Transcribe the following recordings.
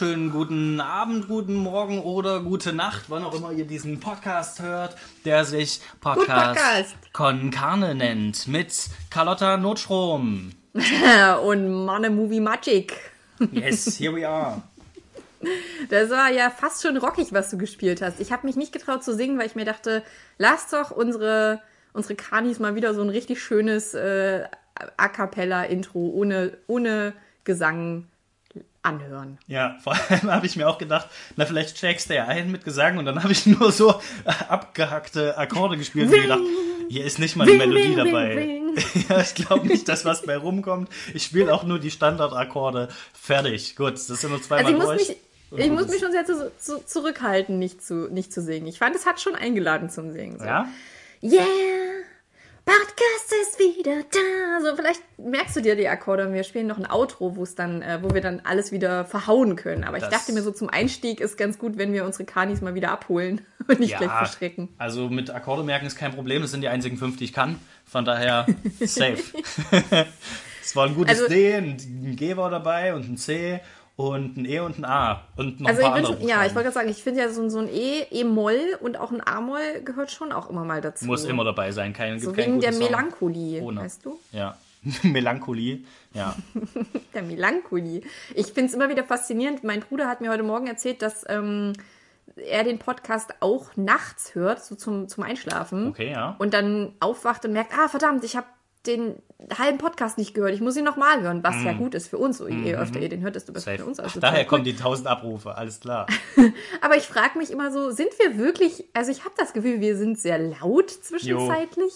wunderschönen guten Abend, guten Morgen oder gute Nacht, wann auch immer ihr diesen Podcast hört, der sich Podcast, Podcast. Con Carne nennt, mit Carlotta Notstrom. Und Money Movie Magic. Yes, here we are. Das war ja fast schon rockig, was du gespielt hast. Ich habe mich nicht getraut zu singen, weil ich mir dachte, lass doch unsere, unsere Kanis mal wieder so ein richtig schönes äh, A Cappella-Intro ohne, ohne Gesang anhören. Ja, vor allem habe ich mir auch gedacht, na vielleicht checkst du ja ein mit Gesang und dann habe ich nur so abgehackte Akkorde gespielt und gedacht, hier ist nicht mal eine Melodie dabei. ring, ja, ich glaube nicht, dass was bei rumkommt. Ich spiele auch nur die Standardakkorde. Fertig. Gut, das sind nur zweimal Also ich muss durch. mich, ich muss mich schon sehr zu, zu, zurückhalten, nicht zu, nicht zu singen. Ich fand, es hat schon eingeladen zum Singen. So. Ja? Yeah, Podcast ist wieder da. So, vielleicht merkst du dir die Akkorde und wir spielen noch ein Outro, wo es dann, äh, wo wir dann alles wieder verhauen können. Aber ich Das- dachte mir so zum Einstieg ist ganz gut, wenn wir unsere Kanis mal wieder abholen und nicht gleich verschrecken. Also mit Akkorde merken ist kein Problem. Das sind die einzigen fünf, die ich kann. Von daher safe. es war ein gutes Also- D, ein G war dabei und ein C und ein E und ein A. Und noch Also ein ich paar bin andere ja, ich wollte gerade sagen, ich finde ja so, so ein E, E-Moll und auch ein A-Moll gehört schon auch immer mal dazu. Muss immer dabei sein. Kein, So gibt keinen wegen der guten Song Melancholie, ohne. weißt du? Ja. Melancholie. Ja. Der Melancholie. Ich finde es immer wieder faszinierend. Mein Bruder hat mir heute Morgen erzählt, dass ähm, er den Podcast auch nachts hört, so zum, zum Einschlafen. Okay, ja. Und dann aufwacht und merkt, ah, verdammt, ich habe den halben Podcast nicht gehört. Ich muss ihn nochmal hören, was ja gut ist für uns. Je öfter ihr den hört, desto besser. Safe. für uns. Ach, Also daher total kommen die 1000 Abrufe. Alles klar. cool. Aber ich frage mich immer so, sind wir wirklich, also ich habe das Gefühl, wir sind sehr laut zwischenzeitlich.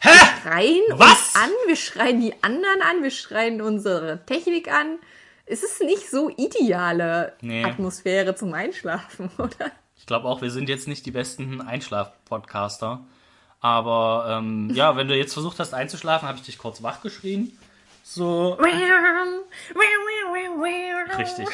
Hä? schreien Was? uns an, wir schreien die anderen an, wir schreien unsere Technik an. Es ist nicht so ideale Nee. Atmosphäre zum Einschlafen, oder? Ich glaube auch, wir sind jetzt nicht die besten Einschlaf-Podcaster. Aber ähm, ja, wenn du jetzt versucht hast einzuschlafen, habe ich dich kurz wach geschrien. So. Richtig.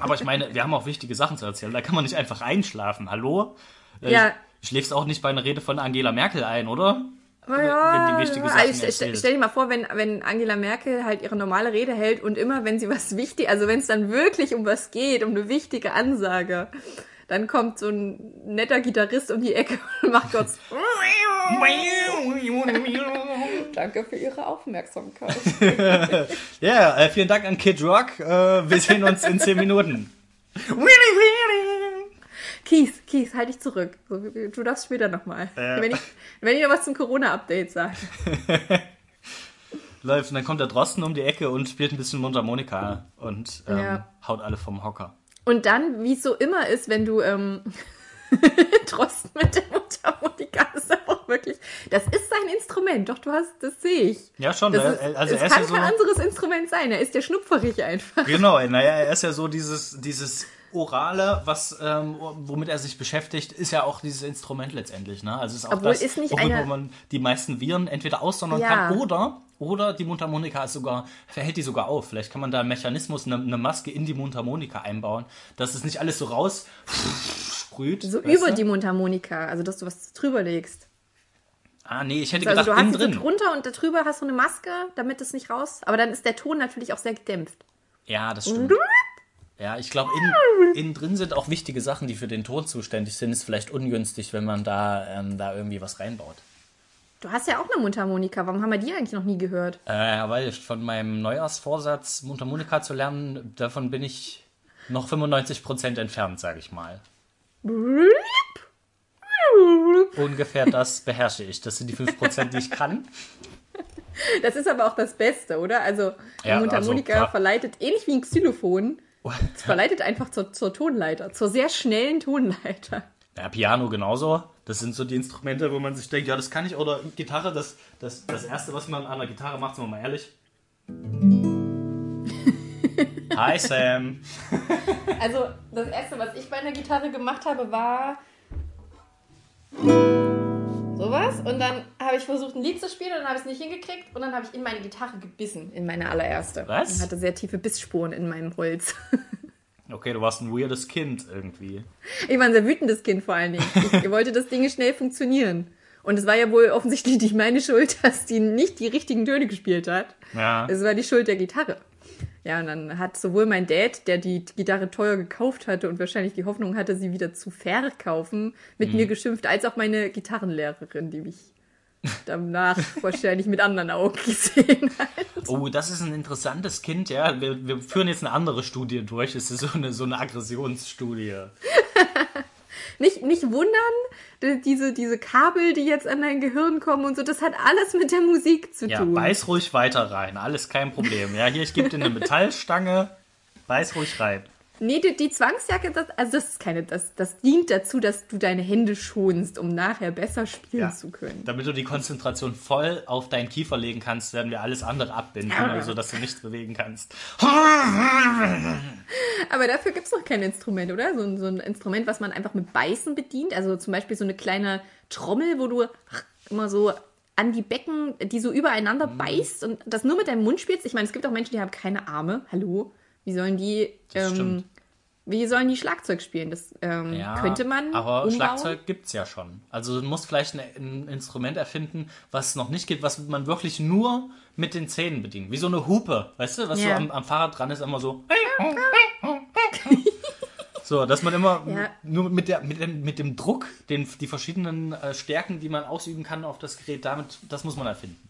Aber ich meine, wir haben auch wichtige Sachen zu erzählen. Da kann man nicht einfach einschlafen. Hallo? Äh, Ja. Schläfst auch nicht bei einer Rede von Angela Merkel ein, oder? Ja, wenn also stell, erzählt. stell dir mal vor, wenn, wenn Angela Merkel halt ihre normale Rede hält und immer, wenn sie was wichtig, also wenn es dann wirklich um was geht, um eine wichtige Ansage, dann kommt so ein netter Gitarrist um die Ecke und macht kurz Danke für Ihre Aufmerksamkeit. Ja, äh, vielen Dank an Kid Rock. Äh, wir sehen uns in 10 Minuten. Kies, Kies, halt dich zurück. Du darfst später nochmal. Ja. Wenn, ich, wenn ich noch was zum Corona-Update sage. Läuft und dann kommt der Drosten um die Ecke und spielt ein bisschen Mundharmonika und ähm, Ja. haut alle vom Hocker. Und dann, wie es so immer ist, wenn du ähm, Drosten mit der Mundharmonika ist auch wirklich. Das ist sein Instrument, doch du hast, das sehe ich. Ja, schon. Das ne? ist, also es er ist kann ja so. kein anderes Instrument sein. Er ist der Schnupferich einfach. Genau, naja, er ist ja so dieses, dieses Orale, was, ähm, womit er sich beschäftigt, ist ja auch dieses Instrument letztendlich. Ne? Also es ist auch Obwohl das, ist nicht worüber eine- man die meisten Viren entweder aussondern Ja. kann oder, oder die Mundharmonika ist sogar, verhält die sogar auf. Vielleicht kann man da einen Mechanismus, eine, eine Maske in die Mundharmonika einbauen, dass es nicht alles so raus sprüht. So über du? die Mundharmonika, also dass du was drüber legst. Ah, nee, ich hätte Also gedacht, du innen hast drin. drunter und da drüber hast du eine Maske, damit es nicht raus. Aber dann ist der Ton natürlich auch sehr gedämpft. Ja, das stimmt. Ja, ich glaube, innen, innen drin sind auch wichtige Sachen, die für den Ton zuständig sind. Ist vielleicht ungünstig, wenn man da, ähm, da irgendwie was reinbaut. Du hast ja auch eine Mundharmonika. Warum haben wir die eigentlich noch nie gehört? Äh, weil ich von meinem Neujahrsvorsatz, Mundharmonika zu lernen, davon bin ich noch 95% entfernt, sage ich mal. Ungefähr das beherrsche ich. Das sind die 5%, die ich kann. Das ist aber auch das Beste, oder? Also, die Ja, Mundharmonika also, verleitet, ähnlich wie ein Xylophon, es verleitet einfach zur, zur Tonleiter, zur sehr schnellen Tonleiter. Ja, Piano genauso. Das sind so die Instrumente, wo man sich denkt, ja, das kann ich. Oder Gitarre, das, das, das Erste, was man an der Gitarre macht, sind wir mal ehrlich. Hi Sam. Also, das Erste, was ich bei einer Gitarre gemacht habe, war sowas. Und dann habe ich versucht, ein Lied zu spielen und dann habe ich es nicht hingekriegt. Und dann habe ich in meine Gitarre gebissen, in meine allererste. Was? Und hatte sehr tiefe Bissspuren in meinem Holz. Okay, du warst ein weirdes Kind irgendwie. Ich war ein sehr wütendes Kind vor allen Dingen. Ich wollte, dass Dinge schnell funktionieren. Und es war ja wohl offensichtlich nicht meine Schuld, dass die nicht die richtigen Töne gespielt hat. Ja. Es war die Schuld der Gitarre. Ja, und dann hat sowohl mein Dad, der die Gitarre teuer gekauft hatte und wahrscheinlich die Hoffnung hatte, sie wieder zu verkaufen, mit Mhm. mir geschimpft, als auch meine Gitarrenlehrerin, die mich danach wahrscheinlich mit anderen Augen gesehen hat. Oh, das ist ein interessantes Kind, ja. Wir, wir führen jetzt eine andere Studie durch. Es ist so eine, so eine Aggressionsstudie. Nicht, nicht wundern, die- diese, diese Kabel, die jetzt an dein Gehirn kommen und so, das hat alles mit der Musik zu Ja, tun. beiß ruhig weiter rein. Alles kein Problem. Ja, hier, ich gebe dir eine Metallstange. Beiß ruhig rein. Nee, die, die Zwangsjacke, das, also das ist keine, das, das dient dazu, dass du deine Hände schonst, um nachher besser spielen Ja. zu können. Damit du die Konzentration voll auf deinen Kiefer legen kannst, werden wir alles andere abbinden, also dass du nichts bewegen kannst. Aber dafür gibt's noch kein Instrument, oder? So, ein- so ein Instrument, was man einfach mit Beißen bedient. Also zum Beispiel so eine kleine Trommel, wo du immer so an die Becken, die so übereinander Mhm. beißt und das nur mit deinem Mund spielst. Ich meine, es gibt auch Menschen, die haben keine Arme. Hallo? Wie sollen die, ähm, wie sollen die Schlagzeug spielen? Das ähm, Ja, könnte man Aber umbauen. Schlagzeug gibt's ja schon. Also du musst vielleicht ein, Instrument erfinden, was es noch nicht gibt, was man wirklich nur mit den Zähnen bedient. Wie so eine Hupe, weißt du, was so Ja. am, am Fahrrad dran ist, immer so. So, dass man immer Ja. nur mit, der, mit, dem, mit dem Druck, den, die verschiedenen äh, Stärken, die man ausüben kann auf das Gerät, damit, das muss man erfinden.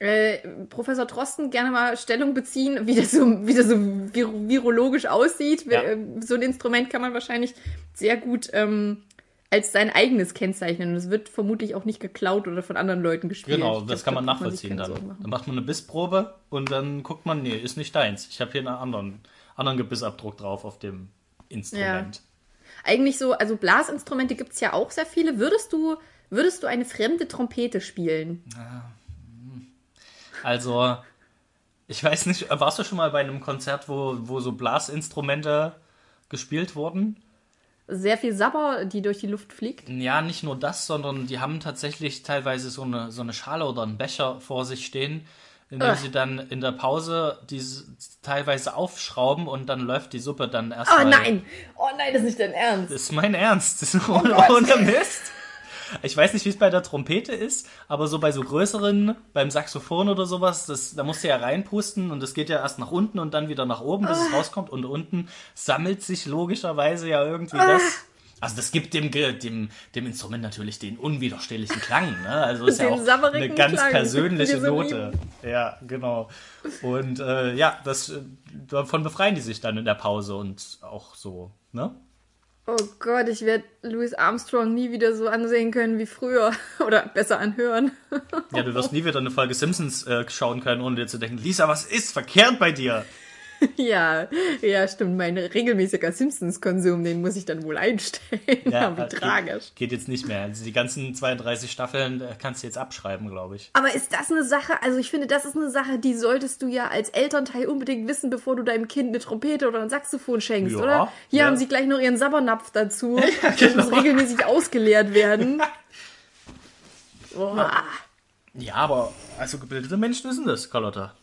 Äh, Professor Drosten gerne mal Stellung beziehen, wie das so, wie das so vir virologisch aussieht. Ja. Ähm, So ein Instrument kann man wahrscheinlich sehr gut ähm, als sein eigenes kennzeichnen. Und es wird vermutlich auch nicht geklaut oder von anderen Leuten gespielt. Genau, das glaub, kann man nachvollziehen keine dann. Dann macht man eine Bissprobe und dann guckt man, nee, ist nicht deins. Ich habe hier einen anderen, anderen Gebissabdruck drauf auf dem Instrument. Eigentlich so, also Blasinstrumente gibt es ja auch sehr viele. Würdest du, würdest du eine fremde Trompete spielen? Also, ich weiß nicht, warst du schon mal bei einem Konzert, wo, wo so Blasinstrumente gespielt wurden? Sehr viel Sabber, die durch die Luft fliegt. Ja, nicht nur das, sondern die haben tatsächlich teilweise so eine, so eine Schale oder einen Becher vor sich stehen, in dem Ugh. sie dann in der Pause diese teilweise aufschrauben und dann läuft die Suppe dann Oh erstmal. nein! Oh nein, das ist nicht dein Ernst. Das ist mein Ernst. Das ist Gott. ohne Mist. Ich weiß nicht, wie es bei der Trompete ist, aber so bei so größeren, beim Saxophon oder sowas, das, da musst du ja reinpusten und das geht ja erst nach unten und dann wieder nach oben, bis Ah. es rauskommt und unten sammelt sich logischerweise ja irgendwie das. Also das gibt dem, dem, dem Instrument natürlich den unwiderstehlichen Klang, ne? Also ist ja Den auch eine ganz Klang, persönliche Note. Ja, genau. Und äh, ja, das, davon befreien die sich dann in der Pause und auch so, ne? Oh Gott, ich werde Louis Armstrong nie wieder so ansehen können wie früher. Oder besser anhören. Ja, du wirst nie wieder eine Folge Simpsons äh, schauen können, ohne dir zu denken, Lisa, was ist verkehrt bei dir? ja, ja, stimmt. Mein regelmäßiger Simpsons-Konsum, den muss ich dann wohl einstellen. Ja, wie tragisch. Geht, jetzt nicht mehr. Also die ganzen 32 Staffeln äh, kannst du jetzt abschreiben, glaube ich. Aber ist das eine Sache, also ich finde, das ist eine Sache, die solltest du ja als Elternteil unbedingt wissen, bevor du deinem Kind eine Trompete oder ein Saxophon schenkst, Ja, oder? Hier ja. haben sie gleich noch ihren Sabbernapf dazu. Ja, Der muss genau. regelmäßig ausgeleert werden. Boah. Ja, aber also gebildete Menschen wissen das, Carlotta.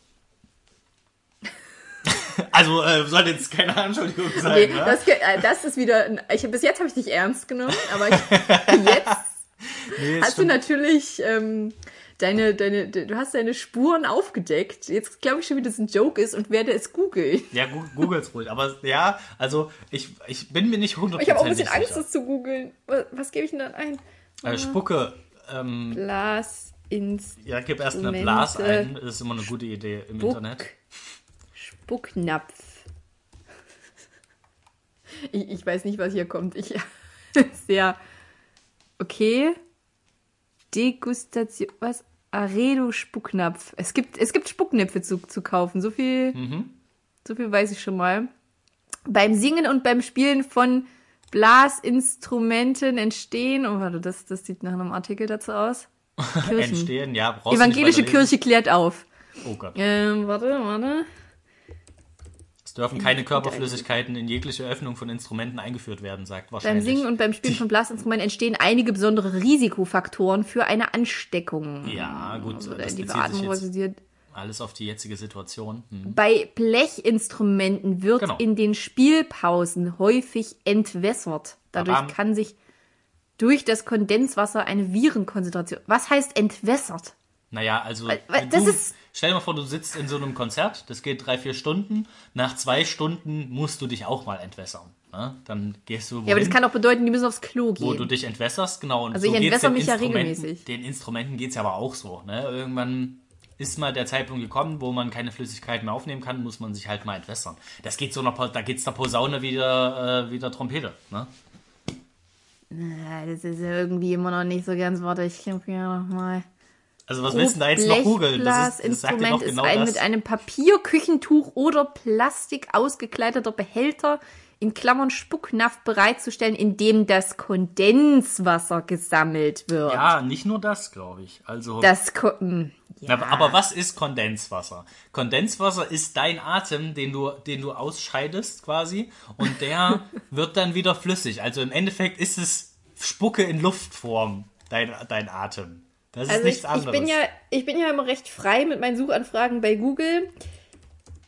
Also äh, sollte jetzt keine Anschuldigung sein, Okay, ne? das, äh, das ist wieder, ich, bis jetzt habe ich dich ernst genommen, aber ich, jetzt Nee, hast du stimmt. natürlich ähm, deine, deine, de- du hast deine Spuren aufgedeckt. Jetzt glaube ich schon, wie das ein Joke ist und werde es googeln. Ja, googles ruhig. Aber ja, also ich, ich bin mir nicht hundertprozentig Ich habe auch ein bisschen Angst, sicher. das zu googeln. Was, was gebe ich denn dann ein? Äh, Spucke, ähm, Blas ins ja, gib erst eine. Blas ein. Das ist immer eine gute Idee im Spuck, Internet. Spucknapf. Ich, ich weiß nicht, was hier kommt. Ich sehr okay. Degustation. Was? Aredo Spucknapf. Es gibt, es gibt Spucknäpfe zu, zu kaufen. So viel, Mhm. so viel weiß ich schon mal. Beim Singen und beim Spielen von Blasinstrumenten entstehen. Oh, warte, das, das sieht nach einem Artikel dazu aus. Kirchen. Entstehen, ja, brauchst Evangelische. Kirche klärt auf. Oh Gott. Ähm, warte, warte. Es dürfen keine Körperflüssigkeiten in jegliche Öffnung von Instrumenten eingeführt werden, sagt Beim wahrscheinlich. Singen und beim Spielen von Blasinstrumenten entstehen einige besondere Risikofaktoren für eine Ansteckung. Ja, gut, Also, das die bezieht sich Beatmung resultiert. alles auf die jetzige Situation. Hm. Bei Blechinstrumenten wird Genau. in den Spielpausen häufig entwässert. Dadurch Badam. kann sich durch das Kondenswasser eine Virenkonzentration. Was heißt entwässert? Naja, also das du, ist- stell dir mal vor, du sitzt in so einem Konzert, das geht drei, vier Stunden. Nach zwei Stunden musst du dich auch mal entwässern. Ne? Dann gehst du wohin, Ja, aber das kann auch bedeuten, die müssen aufs Klo wo du gehen. dich entwässerst, genau. Und Also ich geht's entwässer den mich ja regelmäßig. Den Instrumenten geht es aber auch so. Ne? Irgendwann ist mal der Zeitpunkt gekommen, wo man keine Flüssigkeit mehr aufnehmen kann, muss man sich halt mal entwässern. Das geht so Po- da geht's der Posaune wie der, äh, wie der Trompete. Ne? Das ist ja irgendwie immer noch nicht so ganz, warte, ich gucke hier nochmal. Also was willst du da jetzt noch googeln? Das, ist, das sagt dir doch ist genau ein das. mit einem Papier, Küchentuch oder Plastik ausgekleideter Behälter in Klammern Spucknapf bereitzustellen, in dem das Kondenswasser gesammelt wird. Ja, nicht nur das, glaube ich. Also, Das hm, ja. aber, aber was ist Kondenswasser? Kondenswasser ist dein Atem, den du, den du ausscheidest quasi und der wird dann wieder flüssig. Also im Endeffekt ist es Spucke in Luftform, dein, dein Atem. Das ist Also nichts ich, ich, anderes. bin ja, ich bin ja immer recht frei mit meinen Suchanfragen bei Google.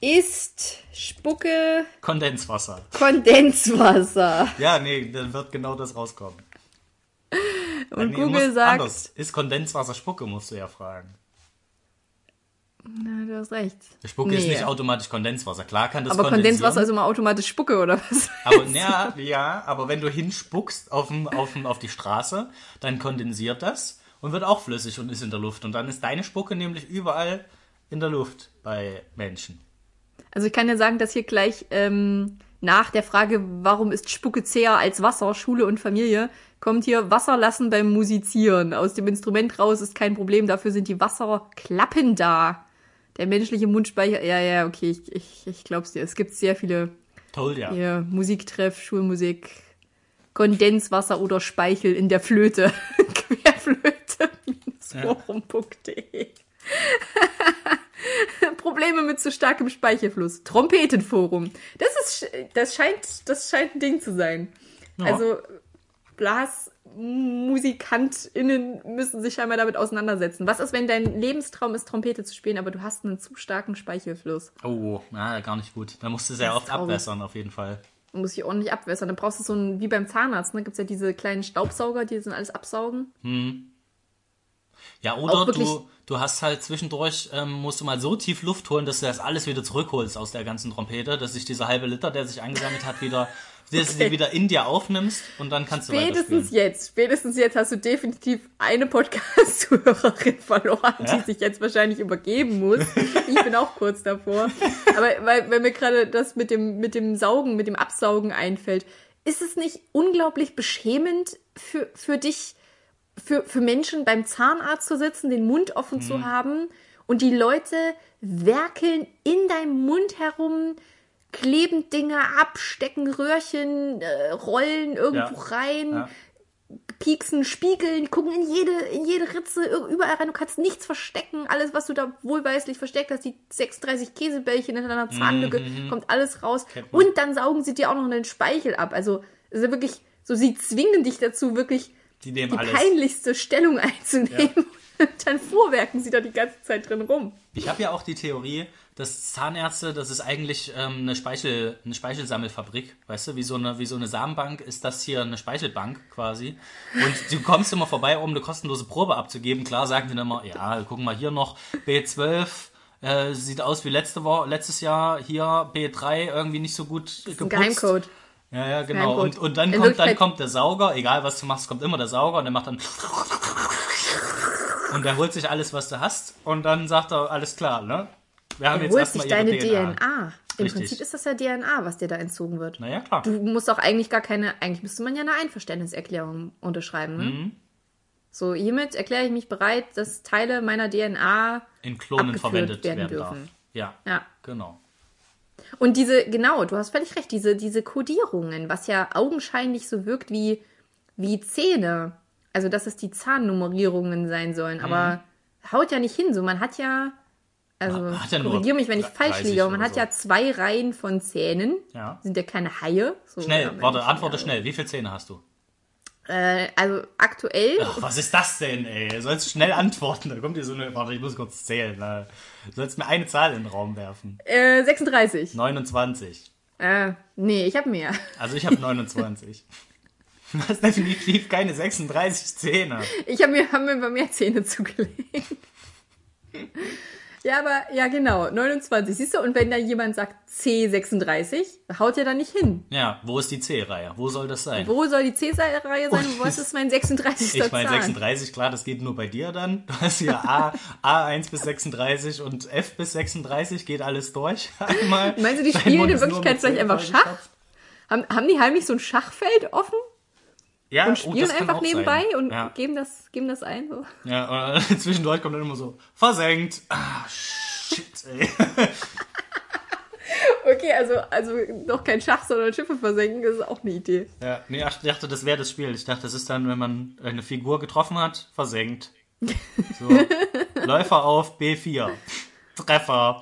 Ist Spucke Kondenswasser. Kondenswasser? Ja, nee, dann wird genau das rauskommen. Und Nee, du Google musst sagt, anders. Ist Kondenswasser Spucke, musst du ja fragen. na, du hast recht. Spucke ist Nee. nicht automatisch Kondenswasser. Klar kann das Aber. Kondenswasser ist immer automatisch Spucke, oder was? Aber ja, ja, aber wenn du hinspuckst auf, dem, auf, dem, auf die Straße, dann kondensiert das und wird auch flüssig und ist in der Luft. Und dann ist deine Spucke nämlich überall in der Luft bei Menschen. Also ich kann ja sagen, dass hier gleich ähm, nach der Frage, warum ist Spucke zäher als Wasser, Schule und Familie, kommt hier Wasser lassen beim Musizieren. Aus dem Instrument raus ist kein Problem, dafür sind die Wasserklappen da. Der menschliche Mundspeicher, ja, ja, okay, ich, ich, ich glaub's dir. Es gibt sehr viele Toll, ja. hier, Musiktreff, Schulmusik, Kondenswasser oder Speichel in der Flöte. Querflöte forum.de Probleme mit zu starkem Speichelfluss. Trompetenforum. Das ist, das scheint, das scheint ein Ding zu sein. Ja. Also BlasmusikantInnen müssen sich scheinbar damit auseinandersetzen. Was ist, wenn dein Lebenstraum ist, Trompete zu spielen, aber du hast einen zu starken Speichelfluss? Oh, na, gar nicht gut. Da musst du sehr oft traurig. abwässern, auf jeden Fall. Du musst dich ordentlich abwässern. Dann brauchst du so ein, wie beim Zahnarzt, ne? Gibt es ja diese kleinen Staubsauger, die sind alles absaugen. Ja, oder du, du hast halt zwischendurch, ähm, musst du mal so tief Luft holen, dass du das alles wieder zurückholst aus der ganzen Trompete, dass sich dieser halbe Liter, der sich angesammelt hat, wieder, dass du Okay. die wieder in dir aufnimmst und dann kannst du Spätestens jetzt, spätestens jetzt hast du definitiv eine Podcast-Zuhörerin verloren, Ja? die sich jetzt wahrscheinlich übergeben muss. Ich bin auch kurz davor. Aber weil, weil mir gerade das mit dem, mit dem Saugen, mit dem Absaugen einfällt, ist es nicht unglaublich beschämend für, für dich, für, für Menschen beim Zahnarzt zu sitzen, den Mund offen Mhm. zu haben und die Leute werkeln in deinem Mund herum, kleben Dinge ab, stecken Röhrchen, äh, rollen irgendwo Ja. rein, Ja. pieksen, spiegeln, gucken in jede, in jede Ritze, überall rein. Du kannst nichts verstecken. Alles, was du da wohlweislich versteckt hast, die 36 Käsebällchen in deiner Zahnlücke, kommt alles raus. Mhm. Und dann saugen sie dir auch noch den Speichel ab. Also, es ist ja wirklich so, sie zwingen dich dazu, wirklich Die nehmen die alles. peinlichste Stellung einzunehmen. Und dann vorwerken sie da die ganze Zeit drin rum. Ich habe ja auch die Theorie, dass Zahnärzte, das ist eigentlich ähm, eine, Speichel, eine Speichelsammelfabrik, weißt du, wie so, eine, wie so eine Samenbank ist das hier eine Speichelbank quasi. Und du kommst immer vorbei, um eine kostenlose Probe abzugeben. Klar sagen die dann immer, ja, gucken mal hier noch B12, äh, sieht aus wie letzte Woche, letztes Jahr, hier B3 irgendwie nicht so gut Das ist ein geputzt. Geheimcode. Ja, ja, genau. Und, und dann, In kommt, dann kommt der Sauger, egal was du machst, kommt immer der Sauger und der macht dann. Und der holt sich alles, was du hast, und dann sagt er, alles klar, ne? Wir haben Er jetzt holt sich deine DNA. DNA. Im Richtig. Prinzip ist das ja DNA, was dir da entzogen wird. Naja, klar. Du musst auch eigentlich gar keine, eigentlich müsste man ja eine Einverständniserklärung unterschreiben. Ne? Mhm. So, hiermit erkläre ich mich bereit, dass Teile meiner DNA. In Klonen verwendet werden werden, dürfen. darf. Ja, Ja. genau. Und diese, genau, du hast völlig recht, diese, diese Kodierungen, was ja augenscheinlich so wirkt wie, wie Zähne. Also, dass es die Zahnnummerierungen sein sollen. Aber haut ja nicht hin. So, man hat ja. Also, Man ja nur korrigier mich, wenn ich falsch 30 liege, aber man hat so. ja zwei Reihen von Zähnen. Ja. Sind ja keine Haie. So, Schnell, warte, antworte schnell. Wie viele Zähne hast du? Äh, also aktuell Ach, was ist das denn, ey? Du sollst schnell antworten. Da kommt dir so eine. Warte, ich muss kurz zählen. Du sollst mir eine Zahl in den Raum werfen. äh, 36. 29. Äh, nee, ich habe mehr. Also ich habe 29. Du hast definitiv keine 36 Zähne. Ich habe mir, hab mir immer mehr Zähne zugelegt. Ja, aber, ja, genau, 29. Siehst du, und wenn da jemand sagt C36, haut er da nicht hin. Ja, wo ist die C-Reihe? Wo soll das sein? Wo soll die C-Reihe sein und was ist mein 36. Ich meine, Zahn? 36, klar, das geht nur bei dir dann. Du hast hier A, A1 bis 36 und F bis 36, geht alles durch. Einmal. Meinst du, die spielen in Wirklichkeit vielleicht einfach Schach? Haben, haben die heimlich so ein Schachfeld offen Ja, und oh, spielen kann einfach nebenbei sein. und Ja, geben, das, geben das ein? So. ja und zwischendurch kommt dann immer so, versenkt. Ah, shit, ey. Okay, also, also noch kein Schach, sondern Schiffe versenken, das ist auch eine Idee. Ja, nee, ich dachte, das wäre das Spiel. Ich dachte, das ist dann, wenn man eine Figur getroffen hat, versenkt. So. Läufer auf B4. Treffer.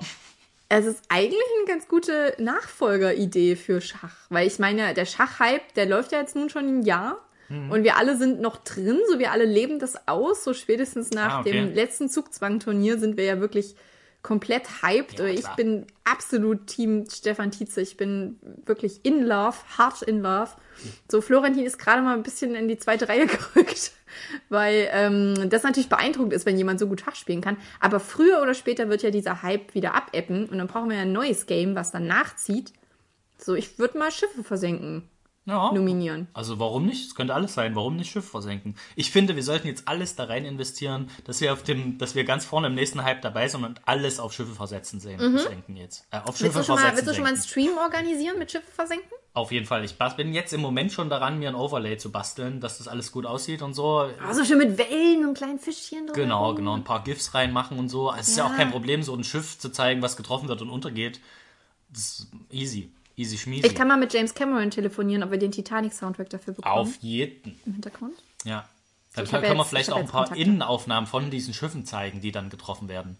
Es ist eigentlich eine ganz gute Nachfolgeridee für Schach. Weil ich meine, der Schachhype, der läuft ja jetzt nun schon ein Jahr. Mhm. Und wir alle sind noch drin, so wir alle leben das aus. So spätestens nach Ah, okay. dem letzten Zugzwang-Turnier sind wir ja wirklich komplett hyped. Ja, ich klar. bin absolut Team Stefan Tietze. Ich bin wirklich in love, hart in love. So, Florentin ist gerade mal ein bisschen in die zweite Reihe gerückt, weil ähm, das natürlich beeindruckend ist, wenn jemand so gut Schach spielen kann. Aber früher oder später wird ja dieser Hype wieder abebben und dann brauchen wir ja ein neues Game, was dann nachzieht. So, ich würde mal Schiffe versenken Ja. nominieren. Also warum nicht? Es könnte alles sein. Warum nicht Schiff versenken? Ich finde, wir sollten jetzt alles da rein investieren, dass wir auf dem, dass wir ganz vorne im nächsten Hype dabei sind und alles auf Schiffe versetzen sehen. Versenken jetzt. Äh, auf Schiffe Mhm. Willst du, schon mal, versetzen. willst du schon mal einen. Stream organisieren mit Schiffe versenken? Auf jeden Fall. Ich bin jetzt im Moment schon daran, mir ein Overlay zu basteln, dass das alles gut aussieht und so. Also schön mit Wellen und kleinen Fischchen drin. Genau, genau. Ein paar GIFs reinmachen und so. Also Es ist ja Ja. auch kein Problem, so ein Schiff zu zeigen, was getroffen wird und untergeht. Das ist easy. Easy schmiesi. Ich kann mal mit James Cameron telefonieren, ob wir den Titanic-Soundtrack dafür bekommen. Auf jeden. Im Hintergrund. Ja. Hab können wir jetzt- vielleicht ich auch ein paar Kontakte. Innenaufnahmen von diesen Schiffen zeigen, die dann getroffen werden.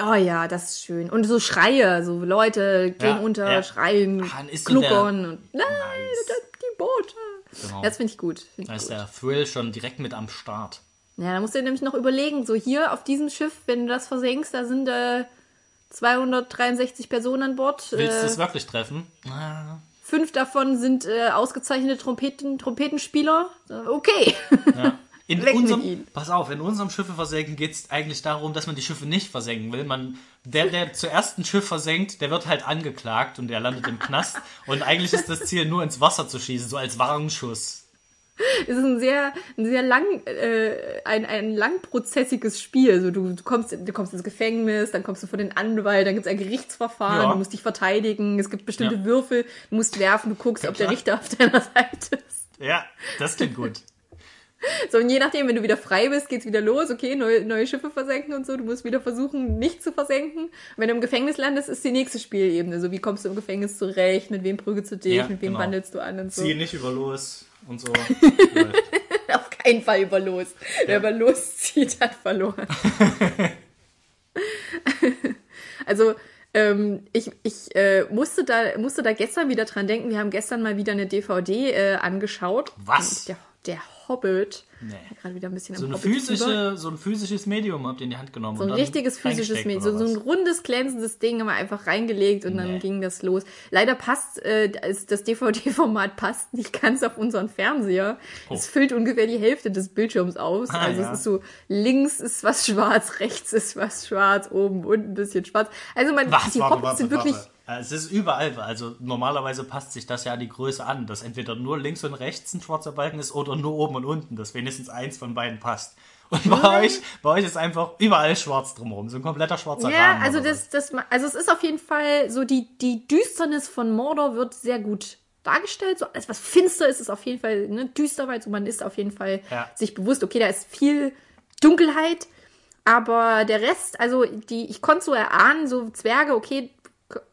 Oh ja, das ist schön. Und so Schreie, so Leute gehen Ja, unter, ja. schreien, Ah, ist so gluckern und nein, Nice. das- die Boote. Genau. Das finde ich gut. Find Da ist gut. der Thrill schon direkt mit am Start. Ja, da musst du dir nämlich noch überlegen, so hier auf diesem Schiff, wenn du das versenkst, da sind äh, 263 Personen an Bord. Willst du Äh, es wirklich treffen? Fünf davon sind äh, ausgezeichnete Trompeten, Trompetenspieler. Äh, Okay. Ja. In unserem, pass auf, in unserem Schiffe versenken geht es eigentlich darum, dass man die Schiffe nicht versenken will. Man, der, der zuerst ein Schiff versenkt, der wird halt angeklagt und der landet im Knast. Und eigentlich ist das Ziel, nur ins Wasser zu schießen, so als Warnschuss. Es ist ein sehr, ein sehr lang, äh, ein, ein langprozessiges Spiel. Also du, du kommst, du kommst ins Gefängnis, dann kommst du vor den Anwalt, dann gibt es ein Gerichtsverfahren, Ja. du musst dich verteidigen, es gibt bestimmte Ja. Würfel, du musst werfen, du guckst, ob der. Richter auf deiner Seite ist. Ja, das klingt gut. So, und je nachdem, wenn du wieder frei bist, geht's wieder los, okay, neue, neue Schiffe versenken und so, du musst wieder versuchen, nicht zu versenken. Und wenn du im Gefängnis landest, ist die nächste Spielebene. So, wie kommst du im Gefängnis zurecht, mit wem prügelst du dich, Ja, mit wem genau. wandelst du an und so. Zieh nicht über los und so. Auf keinen Fall über los. Wer über los zieht, hat verloren. also, ähm, ich, ich äh, musste, da, musste da gestern wieder dran denken. Wir haben gestern mal wieder eine DVD äh, angeschaut. Was? Der, der Hobbit. Nee. Gerade wieder ein bisschen So, eine Hobbit physische, so ein physisches Medium habt ihr in die Hand genommen. So ein dann richtiges physisches Medium, so, so ein rundes, glänzendes Ding haben wir einfach reingelegt und dann Nee. ging das los. Leider passt, äh, das DVD-Format passt nicht ganz auf unseren Fernseher. Oh. Es füllt ungefähr die Hälfte des Bildschirms aus. Ah, also ja. es ist so, links ist was schwarz, rechts ist was schwarz, oben unten ein bisschen schwarz. Also man, Was? die Warte, Hobbits warte, sind wirklich, warte. Es ist überall, also normalerweise passt sich das ja an die Größe an, dass entweder nur links und rechts ein schwarzer Balken ist oder nur oben und unten, dass wenigstens eins von beiden passt. Und bei euch, bei euch ist einfach überall schwarz drumherum, so ein kompletter schwarzer ja, Rahmen. also oder das, das, also es ist auf jeden Fall so, die, die Düsternis von Mordor wird sehr gut dargestellt. So alles, was finster ist, ist auf jeden Fall ne, düster, weil so man ist auf jeden Fall Ja. sich bewusst, okay, da ist viel Dunkelheit, aber der Rest, also die, ich konnte so erahnen, so Zwerge, okay,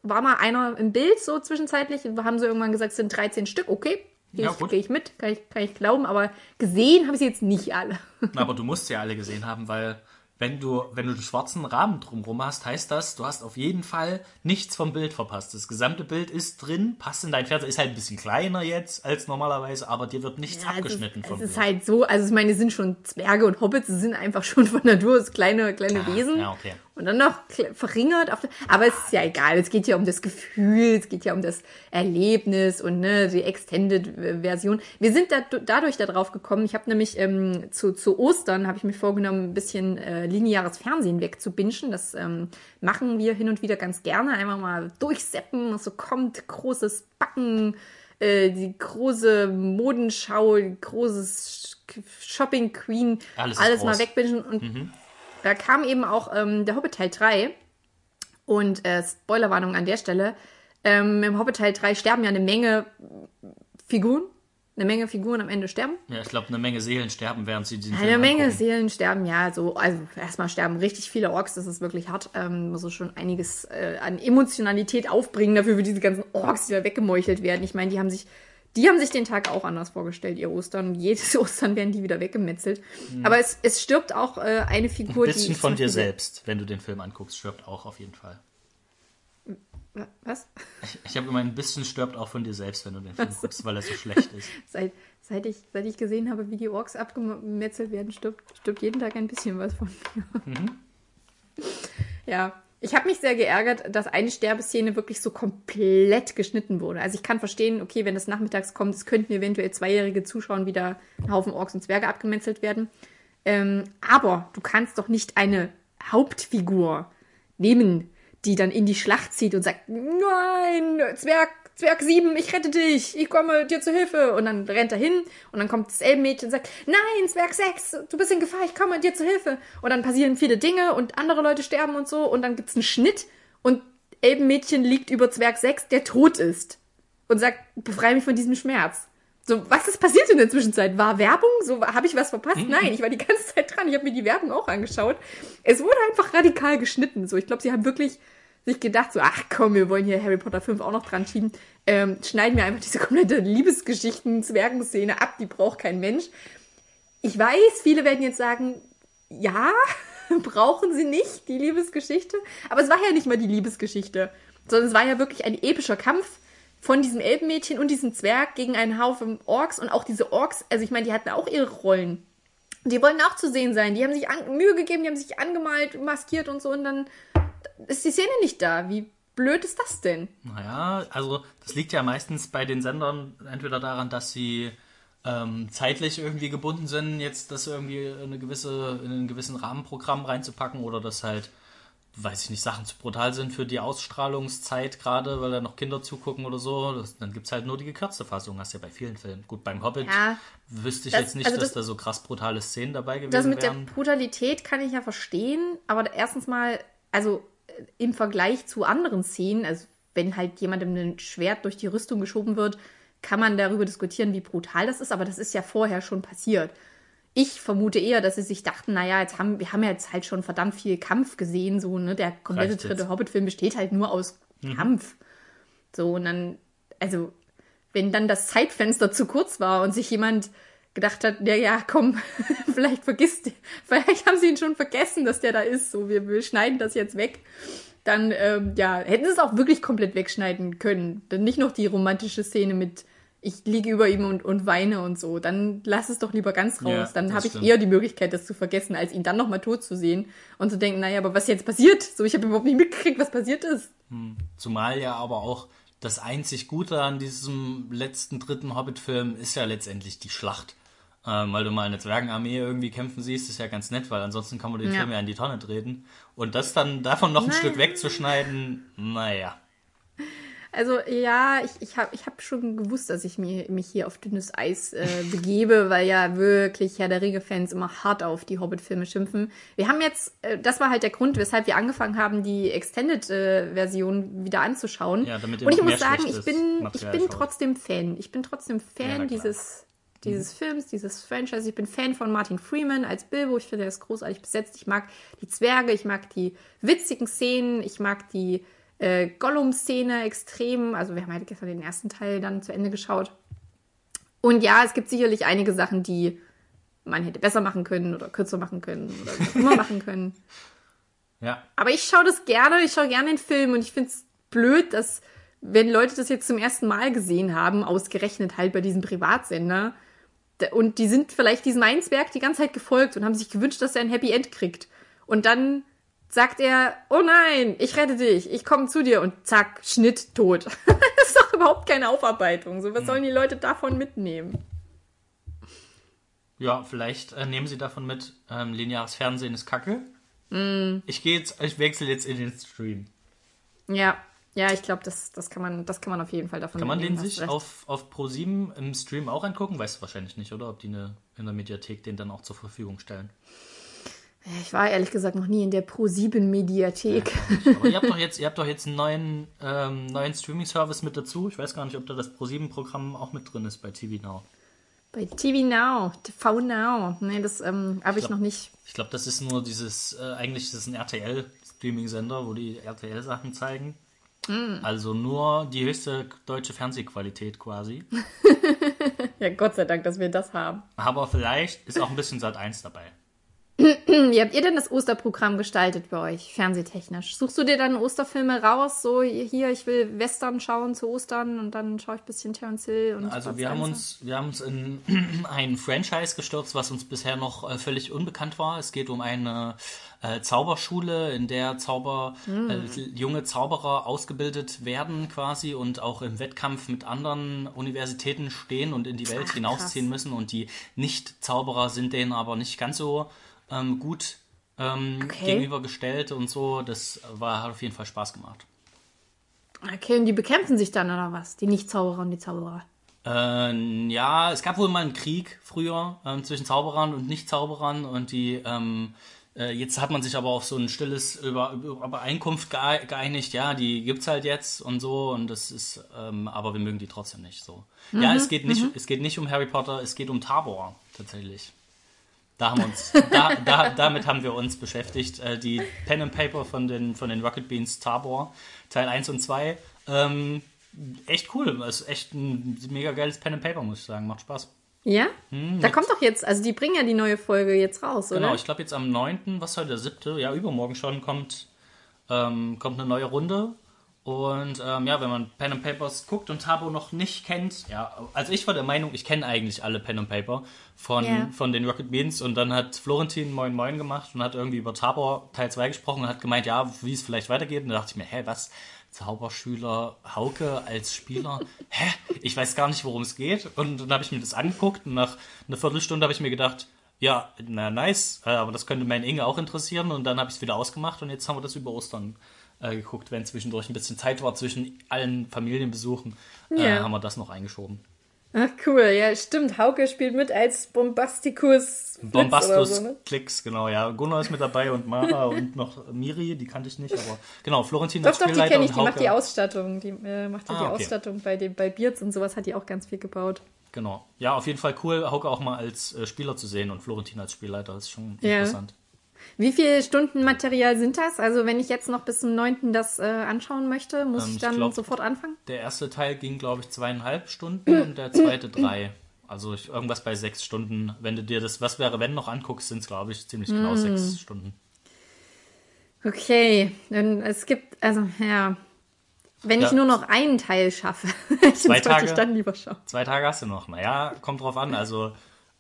war mal einer im Bild so zwischenzeitlich, haben sie irgendwann gesagt, es sind 13 Stück, okay. Gehe Ja, ich, geh ich mit, kann ich, kann ich glauben, aber gesehen habe ich sie jetzt nicht alle. Aber du musst sie ja alle gesehen haben, weil wenn du, wenn du einen schwarzen Rahmen drumherum hast, heißt das, du hast auf jeden Fall nichts vom Bild verpasst. Das gesamte Bild ist drin, passt in dein Fernseher, ist halt ein bisschen kleiner jetzt als normalerweise, aber dir wird nichts Ja, abgeschnitten es vom ist, es ist halt so, also ich meine, die sind schon Zwerge und Hobbits, sie sind einfach schon von Natur aus kleine, kleine Wesen. ja, okay. Und dann noch verringert. Auf, aber es ist ja egal. Es geht ja um das Gefühl, es geht ja um das Erlebnis und ne, die Extended-Version. Wir sind da, dadurch darauf gekommen. Ich habe nämlich ähm, zu, zu Ostern habe ich mir vorgenommen, ein bisschen äh, lineares Fernsehen wegzubingen. Das ähm, machen wir hin und wieder ganz gerne. Einfach mal durchseppen, was so kommt, großes Backen, äh, die große Modenschau, großes Shopping Queen, alles, alles mal wegbingen und mhm da kam eben auch ähm, der Hobbit Teil 3. Und äh, Spoilerwarnung an der Stelle. Ähm, Im Hobbit Teil 3 sterben ja eine Menge Figuren. Eine Menge Figuren am Ende sterben. Ja, ich glaube, eine Menge Seelen sterben, während sie diesen Eine Film Menge angucken. Seelen sterben, ja. So, also erstmal sterben richtig viele Orks, das ist wirklich hart. Ähm, muss so schon einiges äh, an Emotionalität aufbringen dafür, für diese ganzen Orks, die da weggemeuchelt werden. Ich meine, die haben sich die haben sich den Tag auch anders vorgestellt, ihr Ostern. Jedes Ostern werden die wieder weggemetzelt. Mhm. Aber es, es stirbt auch äh, eine Figur, die. Ein bisschen die von dir selbst, wenn du den Film anguckst, stirbt auch auf jeden Fall. Was? Ich, ich habe immer ein bisschen stirbt auch von dir selbst, wenn du den Film Was? guckst, weil er so schlecht ist. Seit, seit, ich, seit ich gesehen habe, wie die Orks abgemetzelt werden, stirbt, stirbt jeden Tag ein bisschen was von mir. Mhm. Ja, ich habe mich sehr geärgert, dass eine Sterbeszene wirklich so komplett geschnitten wurde. Also ich kann verstehen, okay, wenn das nachmittags kommt, es könnten eventuell zweijährige Zuschauer wieder ein Haufen Orks und Zwerge abgemetzelt werden. Ähm, aber du kannst doch nicht eine Hauptfigur nehmen, die dann in die Schlacht zieht und sagt, nein, Zwerg, Zwerg 7, ich rette dich, ich komme dir zu Hilfe. Und dann rennt er hin und dann kommt das Elbenmädchen und sagt, nein, Zwerg 6, du bist in Gefahr, ich komme dir zu Hilfe. Und dann passieren viele Dinge und andere Leute sterben und so und dann gibt's einen Schnitt und Elbenmädchen liegt über Zwerg 6, der tot ist. Und sagt, befreie mich von diesem Schmerz. So, was ist passiert in der Zwischenzeit? War Werbung? So, habe ich was verpasst? Mhm. Nein, ich war die ganze Zeit dran. Ich habe mir die Werbung auch angeschaut. Es wurde einfach radikal geschnitten. So, ich glaube, sie haben wirklich sich gedacht, so, ach komm, wir wollen hier Harry Potter 5 auch noch dran schieben. Ähm, schneiden wir einfach diese komplette Liebesgeschichten-Zwergenszene ab, die braucht kein Mensch. Ich weiß, viele werden jetzt sagen, ja, brauchen sie nicht, die Liebesgeschichte. Aber es war ja nicht mal die Liebesgeschichte, sondern es war ja wirklich ein epischer Kampf von diesem Elbenmädchen und diesem Zwerg gegen einen Haufen Orks und auch diese Orks, also ich meine, die hatten auch ihre Rollen. Die wollten auch zu sehen sein. Die haben sich an, Mühe gegeben, die haben sich angemalt, maskiert und so und dann ist die Szene nicht da. Wie blöd ist das denn? Naja, also das liegt ja meistens bei den Sendern entweder daran, dass sie ähm, zeitlich irgendwie gebunden sind, jetzt das irgendwie in, eine gewisse, in einen gewissen Rahmenprogramm reinzupacken oder dass halt, weiß ich nicht, Sachen zu brutal sind für die Ausstrahlungszeit gerade, weil da noch Kinder zugucken oder so. Das, dann gibt es halt nur die gekürzte Fassung, hast du ja bei vielen Filmen. Gut, beim Hobbit ja, wüsste ich das, jetzt nicht, also das, dass da so krass brutale Szenen dabei gewesen wären. Das mit wären. der Brutalität kann ich ja verstehen, aber erstens mal, also im Vergleich zu anderen Szenen, also wenn halt jemandem ein Schwert durch die Rüstung geschoben wird, kann man darüber diskutieren, wie brutal das ist, aber das ist ja vorher schon passiert. Ich vermute eher, dass sie sich dachten, naja, jetzt haben, wir haben ja jetzt halt schon verdammt viel Kampf gesehen, so, ne? Der komplette dritte Hobbit-Film besteht halt nur aus mhm. Kampf. So, und dann, also, wenn dann das Zeitfenster zu kurz war und sich jemand gedacht hat, ja, ja, komm, vielleicht vergisst, vielleicht haben sie ihn schon vergessen, dass der da ist, so, wir, wir schneiden das jetzt weg. Dann, ähm, ja, hätten sie es auch wirklich komplett wegschneiden können. Dann nicht noch die romantische Szene mit, ich liege über ihm und, und weine und so. Dann lass es doch lieber ganz raus. Ja, dann habe ich eher die Möglichkeit, das zu vergessen, als ihn dann nochmal tot zu sehen und zu denken, naja, aber was jetzt passiert? So, ich habe überhaupt nicht mitgekriegt, was passiert ist. Hm. Zumal ja aber auch das einzig Gute an diesem letzten dritten Hobbit-Film ist ja letztendlich die Schlacht. Ähm, weil du mal eine Zwergenarmee irgendwie kämpfen siehst, ist ja ganz nett, weil ansonsten kann man den ja. Film ja in die Tonne treten. Und das dann davon noch ein Nein. Stück wegzuschneiden, naja. Also ja, ich, ich habe ich hab schon gewusst, dass ich mir, mich hier auf dünnes Eis äh, begebe, weil ja wirklich Herr der Ringe-Fans immer hart auf die Hobbit-Filme schimpfen. Wir haben jetzt, äh, das war halt der Grund, weshalb wir angefangen haben, die Extended-Version äh, wieder anzuschauen. Ja, damit Und ich muss sagen, ich bin, ich bin trotzdem Fan. Ich bin trotzdem Fan ja, dieses dieses mhm. Films, dieses Franchise. Ich bin Fan von Martin Freeman als Bilbo. Ich finde, er ist großartig besetzt. Ich mag die Zwerge, ich mag die witzigen Szenen, ich mag die äh, Gollum-Szene extrem. Also wir haben halt gestern den ersten Teil dann zu Ende geschaut. Und ja, es gibt sicherlich einige Sachen, die man hätte besser machen können oder kürzer machen können oder immer machen können. Ja. Aber ich schaue das gerne, ich schaue gerne den Film und ich finde es blöd, dass wenn Leute das jetzt zum ersten Mal gesehen haben, ausgerechnet halt bei diesem Privatsender, und die sind vielleicht diesem Einsberg die ganze Zeit gefolgt und haben sich gewünscht, dass er ein Happy End kriegt. Und dann sagt er, oh nein, ich rette dich, ich komme zu dir und zack, Schnitt, tot. das ist doch überhaupt keine Aufarbeitung. So, was sollen die Leute davon mitnehmen? Ja, vielleicht äh, nehmen sie davon mit, ähm, lineares Fernsehen ist kacke. Mm. Ich gehe jetzt, ich wechsle jetzt in den Stream. Ja, ja, ich glaube, das, das, kann man, das kann man auf jeden Fall davon Kann man den sich recht. auf, auf Pro7 im Stream auch angucken? Weißt du wahrscheinlich nicht, oder? Ob die eine, in der Mediathek den dann auch zur Verfügung stellen. Ich war ehrlich gesagt noch nie in der Pro7-Mediathek. Aber ihr habt doch jetzt, ihr habt doch jetzt einen neuen, ähm, neuen Streaming-Service mit dazu. Ich weiß gar nicht, ob da das Pro7-Programm auch mit drin ist bei TV Now. Bei TV Now, TV Now. Nee, das ähm, habe ich glaub- noch nicht. Ich glaube, das ist nur dieses, äh, eigentlich ist es ein RTL-Streaming-Sender, wo die RTL-Sachen zeigen. Mm. Also nur die höchste deutsche Fernsehqualität quasi. Ja, Gott sei Dank, dass wir das haben. Aber vielleicht ist auch ein bisschen Sat 1 dabei. Wie habt ihr denn das Osterprogramm gestaltet bei euch, fernsehtechnisch? Suchst du dir dann Osterfilme raus, so hier, ich will Western schauen zu Ostern und dann schaue ich ein bisschen Terence Hill und Also wir haben uns, wir haben uns in ein Franchise gestürzt, was uns bisher noch äh, völlig unbekannt war. Es geht um eine äh, Zauberschule, in der Zauber, äh, junge Zauberer ausgebildet werden quasi und auch im Wettkampf mit anderen Universitäten stehen und in die Welt Ach, hinausziehen krass. müssen. Und die Nicht-Zauberer sind denen aber nicht ganz so ähm, gut ähm, Okay. gegenübergestellt und so. Das war, hat auf jeden Fall Spaß gemacht. Okay, und die bekämpfen sich dann oder was? Die Nicht-Zauberer und die Zauberer. Äh, ja, es gab wohl mal einen Krieg früher ähm, zwischen Zauberern und Nicht-Zauberern und die, ähm, äh, jetzt hat man sich aber auf so ein stilles Über Über Übereinkunft geeinigt, ja, die gibt's halt jetzt und so und das ist, ähm, aber wir mögen die trotzdem nicht so. ja, es geht nicht, es geht nicht um Harry Potter, es geht um Tabor tatsächlich. Da haben uns, da, da, damit haben wir uns beschäftigt. Äh, die Pen and Paper von den, von den Rocket Beans Tabor, Teil 1 und 2. Ähm, echt cool. Das ist echt ein mega geiles Pen and Paper, muss ich sagen. Macht Spaß. Ja? da kommt doch jetzt, also die bringen ja die neue Folge jetzt raus, Genau, oder? ich glaube jetzt am 9., was heute der 7., ja, übermorgen schon, kommt, ähm, kommt eine neue Runde. Und ähm, ja, wenn man Pen and Papers guckt und Tabo noch nicht kennt, ja, also ich war der Meinung, ich kenne eigentlich alle Pen and Paper von, Ja. von den Rocket Beans und dann hat Florentin Moin Moin gemacht und hat irgendwie über Tabor Teil 2 gesprochen und hat gemeint, ja, wie es vielleicht weitergeht. Und da dachte ich mir, hä, was? Zauberschüler Hauke als Spieler? Hä? Ich weiß gar nicht, worum es geht. Und dann habe ich mir das angeguckt und nach einer Viertelstunde habe ich mir gedacht, ja, na nice, äh, aber das könnte meinen Inge auch interessieren. Und dann habe ich es wieder ausgemacht und jetzt haben wir das über Ostern äh, geguckt, wenn zwischendurch ein bisschen Zeit war zwischen allen Familienbesuchen, äh, Ja. haben wir das noch eingeschoben. Ach cool, ja, stimmt. Hauke spielt mit als Bombasticus. Bombastus so, ne? Klicks, genau, ja. Gunnar ist mit dabei und Mara und noch Miri, die kannte ich nicht, aber genau, Florentin Doch, als doch, die Spielleiter kenne ich. Die macht die Ausstattung. Die äh, macht ja Ah, die okay. Ausstattung bei, dem, bei Beards und sowas hat die auch ganz viel gebaut. Genau. Ja, auf jeden Fall cool, Hauke auch mal als äh, Spieler zu sehen und Florentin als Spielleiter, das ist schon Ja. interessant. Wie viele Stunden Material sind das? Also wenn ich jetzt noch bis zum 9. das äh, anschauen möchte, muss Ähm, ich ich dann glaub- sofort anfangen? Der erste Teil ging, glaube ich, zweieinhalb Stunden und der zweite drei. Also ich, irgendwas bei sechs Stunden. Wenn du dir das Was wäre, wenn noch anguckst, sind es, glaube ich, ziemlich genau Mm. sechs Stunden. Okay, dann es gibt, also ja, wenn ich Ja. nur noch einen Teil schaffe, Zwei sollte ich Tage? dann lieber schauen? Zwei Tage hast du noch. Naja, kommt drauf an. Also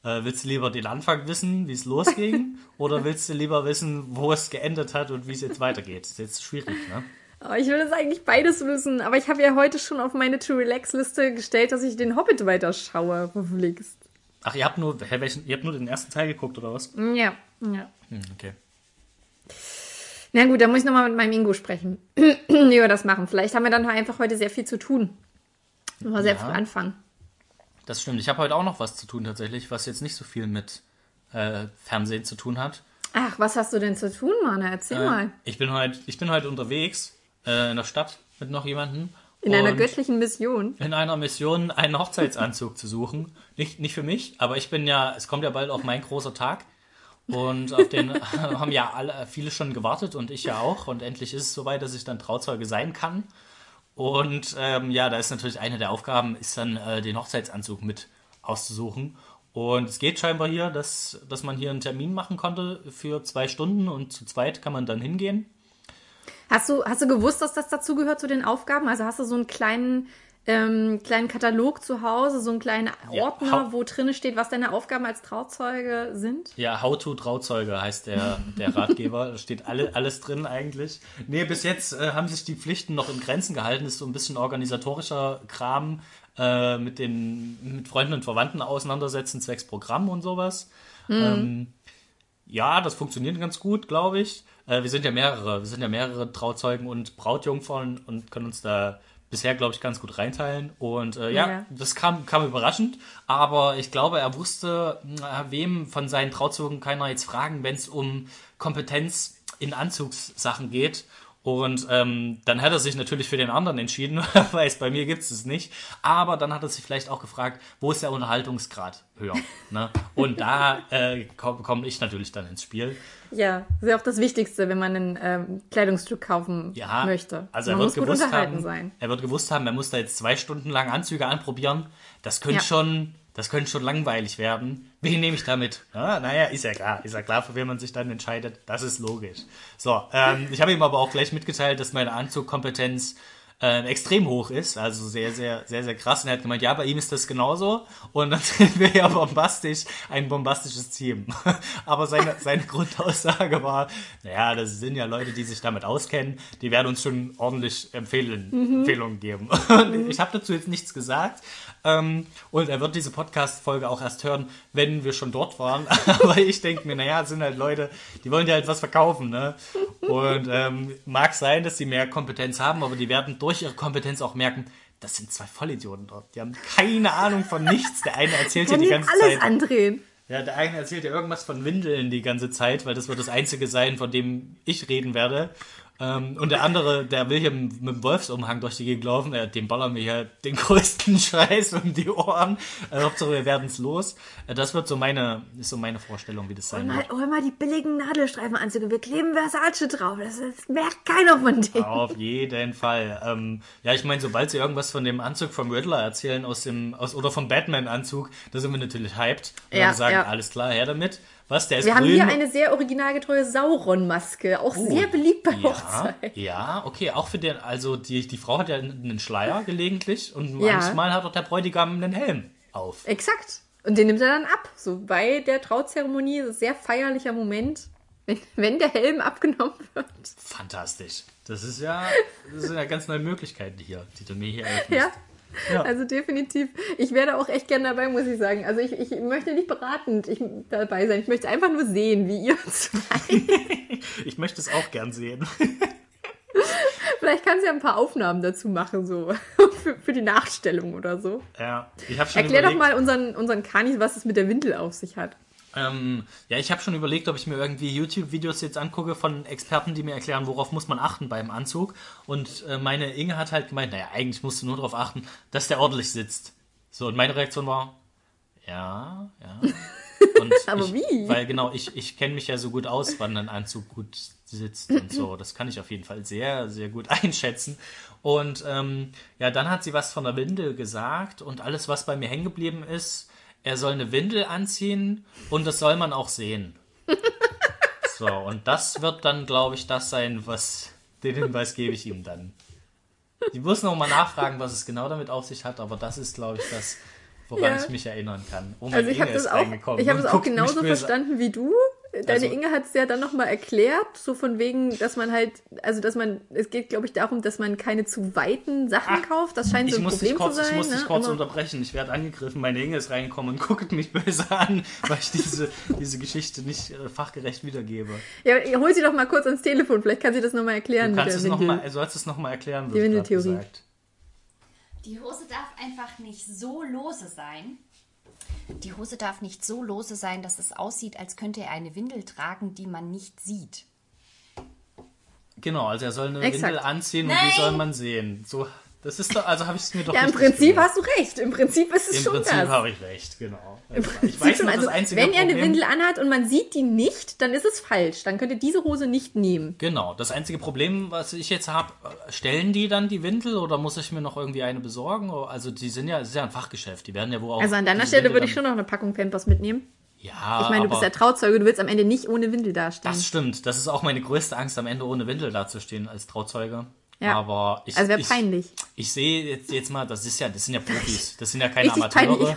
äh, willst du lieber den Anfang wissen, wie es losging, oder willst du lieber wissen, wo es geendet hat und wie es jetzt weitergeht? Das ist jetzt schwierig, ne? Oh, ich will das eigentlich beides wissen, aber ich habe ja heute schon auf meine To-Relax-Liste gestellt, dass ich den Hobbit weiterschaue, verflixt. Ach, ihr habt nur, hä, welchen, ihr habt nur den ersten Teil geguckt, oder was? Ja, ja. Hm, okay. Na gut, dann muss ich nochmal mit meinem Ingo sprechen, wir das machen. Vielleicht haben wir dann einfach heute sehr viel zu tun. Wir sehr Ja. früh anfangen. Das stimmt. Ich habe heute auch noch was zu tun tatsächlich, was jetzt nicht so viel mit äh, Fernsehen zu tun hat. Ach, was hast du denn zu tun, Mann? Erzähl Äh, mal. ich bin heute, ich bin heute unterwegs äh, in der Stadt mit noch jemandem. In einer göttlichen Mission. in einer Mission einen Hochzeitsanzug zu suchen. Nicht, nicht für mich, aber ich bin ja, es kommt ja bald auch mein großer Tag. Und auf den haben ja alle, viele schon gewartet und ich ja auch. Und endlich ist es soweit, dass ich dann Trauzeuge sein kann. Und ähm, ja, da ist natürlich eine der Aufgaben, ist dann äh, den Hochzeitsanzug mit auszusuchen. Und es geht scheinbar hier, dass, dass man hier einen Termin machen konnte für zwei Stunden und zu zweit kann man dann hingehen. Hast du, hast du gewusst, dass das dazugehört zu den Aufgaben? Also hast du so einen kleinen ähm, kleinen Katalog zu Hause, so einen kleinen Ja, Ordner, hau- wo drin steht, was deine Aufgaben als Trauzeuge sind. Ja, How to Trauzeuge heißt der, der Ratgeber. Da steht alle, alles drin eigentlich. Nee, bis jetzt äh, haben sich die Pflichten noch in Grenzen gehalten. Ist so ein bisschen organisatorischer Kram äh, mit den mit Freunden und Verwandten auseinandersetzen, zwecks Programm und sowas. Ähm, ja, das funktioniert ganz gut, glaube ich. Äh, wir sind ja mehrere, wir sind ja mehrere Trauzeugen und Brautjungfern und können uns da bisher, glaube ich, ganz gut reinteilen. Und äh, ja, Ja. das kam, kam überraschend, aber ich glaube, er wusste, mh, wem von seinen Trauzeugen kann er jetzt fragen, wenn es um Kompetenz in Anzugssachen geht. Und ähm, dann hat er sich natürlich für den anderen entschieden, weil es bei mir gibt es nicht. Aber dann hat er sich vielleicht auch gefragt, wo ist der Unterhaltungsgrad höher? Ne? Und da äh, komme komm ich natürlich dann ins Spiel. Ja, ist ja auch das Wichtigste, wenn man ein ähm, Kleidungsstück kaufen Ja, möchte. Also er man wird muss gut gewusst unterhalten haben, sein. er wird gewusst haben, er muss da jetzt zwei Stunden lang Anzüge anprobieren. Das könnte Ja. schon, das könnte schon langweilig werden. Wen nehme ich damit? Ja, naja, ist ja klar, ist ja klar, für wen man sich dann entscheidet. Das ist logisch. So, ähm, ich habe ihm aber auch gleich mitgeteilt, dass meine Anzugkompetenz äh, extrem hoch ist, also sehr, sehr, sehr, sehr krass. Und er hat gemeint, ja, bei ihm ist das genauso. Und dann sind wir ja bombastisch, ein bombastisches Team. Aber seine, seine Grundaussage war, naja, das sind ja Leute, die sich damit auskennen, die werden uns schon ordentlich Empfehlen, Empfehlungen geben. Und ich habe dazu jetzt nichts gesagt. Ähm, und er wird diese Podcast-Folge auch erst hören, wenn wir schon dort waren. Aber ich denke mir, naja, es sind halt Leute, die wollen dir halt was verkaufen, ne? Und ähm, mag sein, dass sie mehr Kompetenz haben, aber die werden durch ihre Kompetenz auch merken, das sind zwei Vollidioten dort. Die haben keine Ahnung von nichts. Der eine erzählt Kann die ganze alles Zeit. andrehen. Ja, der eine erzählt ja irgendwas von Windeln die ganze Zeit, weil das wird das Einzige sein, von dem ich reden werde. Ähm, und der andere, der will hier mit dem Wolfsumhang durch die Gegend laufen, äh, dem ballern wir hier den größten Scheiß um die Ohren. Äh, Hauptsache, wir werden's los. Äh, das wird so meine, ist so meine Vorstellung, wie das sein Mal, wird. hol mal die billigen Nadelstreifenanzüge. Wir kleben Versace drauf. Das, das merkt keiner von denen. Auf jeden Fall. Ähm, ja, ich meine, sobald sie irgendwas von dem Anzug vom Riddler erzählen aus dem, aus, oder vom Batman-Anzug, da sind wir natürlich hyped. Und Ja, sagen, ja. alles klar, her damit. Was, der ist Wir haben grün? hier eine sehr originalgetreue Sauron-Maske. Auch sehr beliebt bei Ja, Hochzeit. ja, okay, auch für den, also die, die Frau hat ja einen Schleier gelegentlich und Ja. manchmal hat auch der Bräutigam einen Helm auf. Exakt. Und den nimmt er dann ab. So bei der Trauzeremonie, ist ein sehr feierlicher Moment, wenn, wenn der Helm abgenommen wird. Fantastisch. Das ist ja, das sind ja ganz neue Möglichkeiten hier, die du mir hier eröffnest. Ja. Ja. Also definitiv. Ich wäre auch echt gern dabei, muss ich sagen. Also ich, ich möchte nicht beratend ich, dabei sein. Ich möchte einfach nur sehen, wie ihr zwei. Ich möchte es auch gern sehen. Vielleicht kannst du ja ein paar Aufnahmen dazu machen, so für, für die Nachstellung oder so. Ja, ich habe schon Erklär doch überlegt, mal unseren, unseren Kanis, was es mit der Windel auf sich hat. Ähm, ja, ich habe schon überlegt, ob ich mir irgendwie YouTube-Videos jetzt angucke von Experten, die mir erklären, worauf muss man achten beim Anzug. Und äh, meine Inge hat halt gemeint, naja, eigentlich musst du nur darauf achten, dass der ordentlich sitzt. So, und meine Reaktion war, ja, ja. Aber ich, wie? Weil genau, ich, ich kenne mich ja so gut aus, wann ein Anzug gut sitzt und so. Das kann ich auf jeden Fall sehr, sehr gut einschätzen. Und ähm, ja, dann hat sie was von der Windel gesagt und alles, was bei mir hängen geblieben ist, er soll eine Windel anziehen und das soll man auch sehen. So, und das wird dann, glaube ich, das sein, was den Hinweis gebe ich ihm dann. Ich muss noch mal nachfragen, was es genau damit auf sich hat, aber das ist, glaube ich, das, woran Ja. ich mich erinnern kann. Oh, Also ich habe das auch, ich habe es auch genauso verstanden wie du. Deine Also- Inge hat es ja dann nochmal erklärt, so von wegen, dass man halt, also dass man, es geht glaube ich darum, dass man keine zu weiten Sachen kauft. Das scheint so Ich ein muss Problem dich kurz, zu sein. ich muss dich ne? kurz Immer- unterbrechen. Ich werde angegriffen. Meine Inge ist reingekommen und guckt mich böse an, weil ich diese, diese Geschichte nicht äh, fachgerecht wiedergebe. Ja, hol sie doch mal kurz ans Telefon, vielleicht kann sie das nochmal erklären Du mit kannst es noch mal, sollst es nochmal erklären, wird Windeltheorie. Die Hose darf einfach nicht so lose sein. Die Hose darf nicht so lose sein, dass es aussieht, als könnte er eine Windel tragen, die man nicht sieht. Genau, also er soll eine Exakt. Windel anziehen und Nein. die soll man sehen. So, das ist doch, also habe ich es mir doch Ja, im Prinzip gemerkt. hast du recht. Im Prinzip ist es Im schon Prinzip das. habe ich recht, genau. Also, ich weiß schon, also, das einzige wenn er eine Windel anhat und man sieht die nicht, dann ist es falsch. Dann könnt ihr diese Hose nicht nehmen. Genau, das einzige Problem, was ich jetzt habe, stellen die dann die Windel oder muss ich mir noch irgendwie eine besorgen? Also die sind ja, es ist ja ein Fachgeschäft, die werden ja wohl auch. Also an deiner Stelle Windel würde ich schon noch eine Packung Pampers mitnehmen. Ja, Ich meine, du bist der Trauzeuge, du willst am Ende nicht ohne Windel dastehen. das stimmt. Das ist auch meine größte Angst, am Ende ohne Windel dazustehen als Trauzeuge. Ja. Aber ich, Also wäre ich, peinlich. ich sehe jetzt, jetzt mal, das ist ja, das sind ja Profis, das sind ja keine Richtig Amateure. peinlich.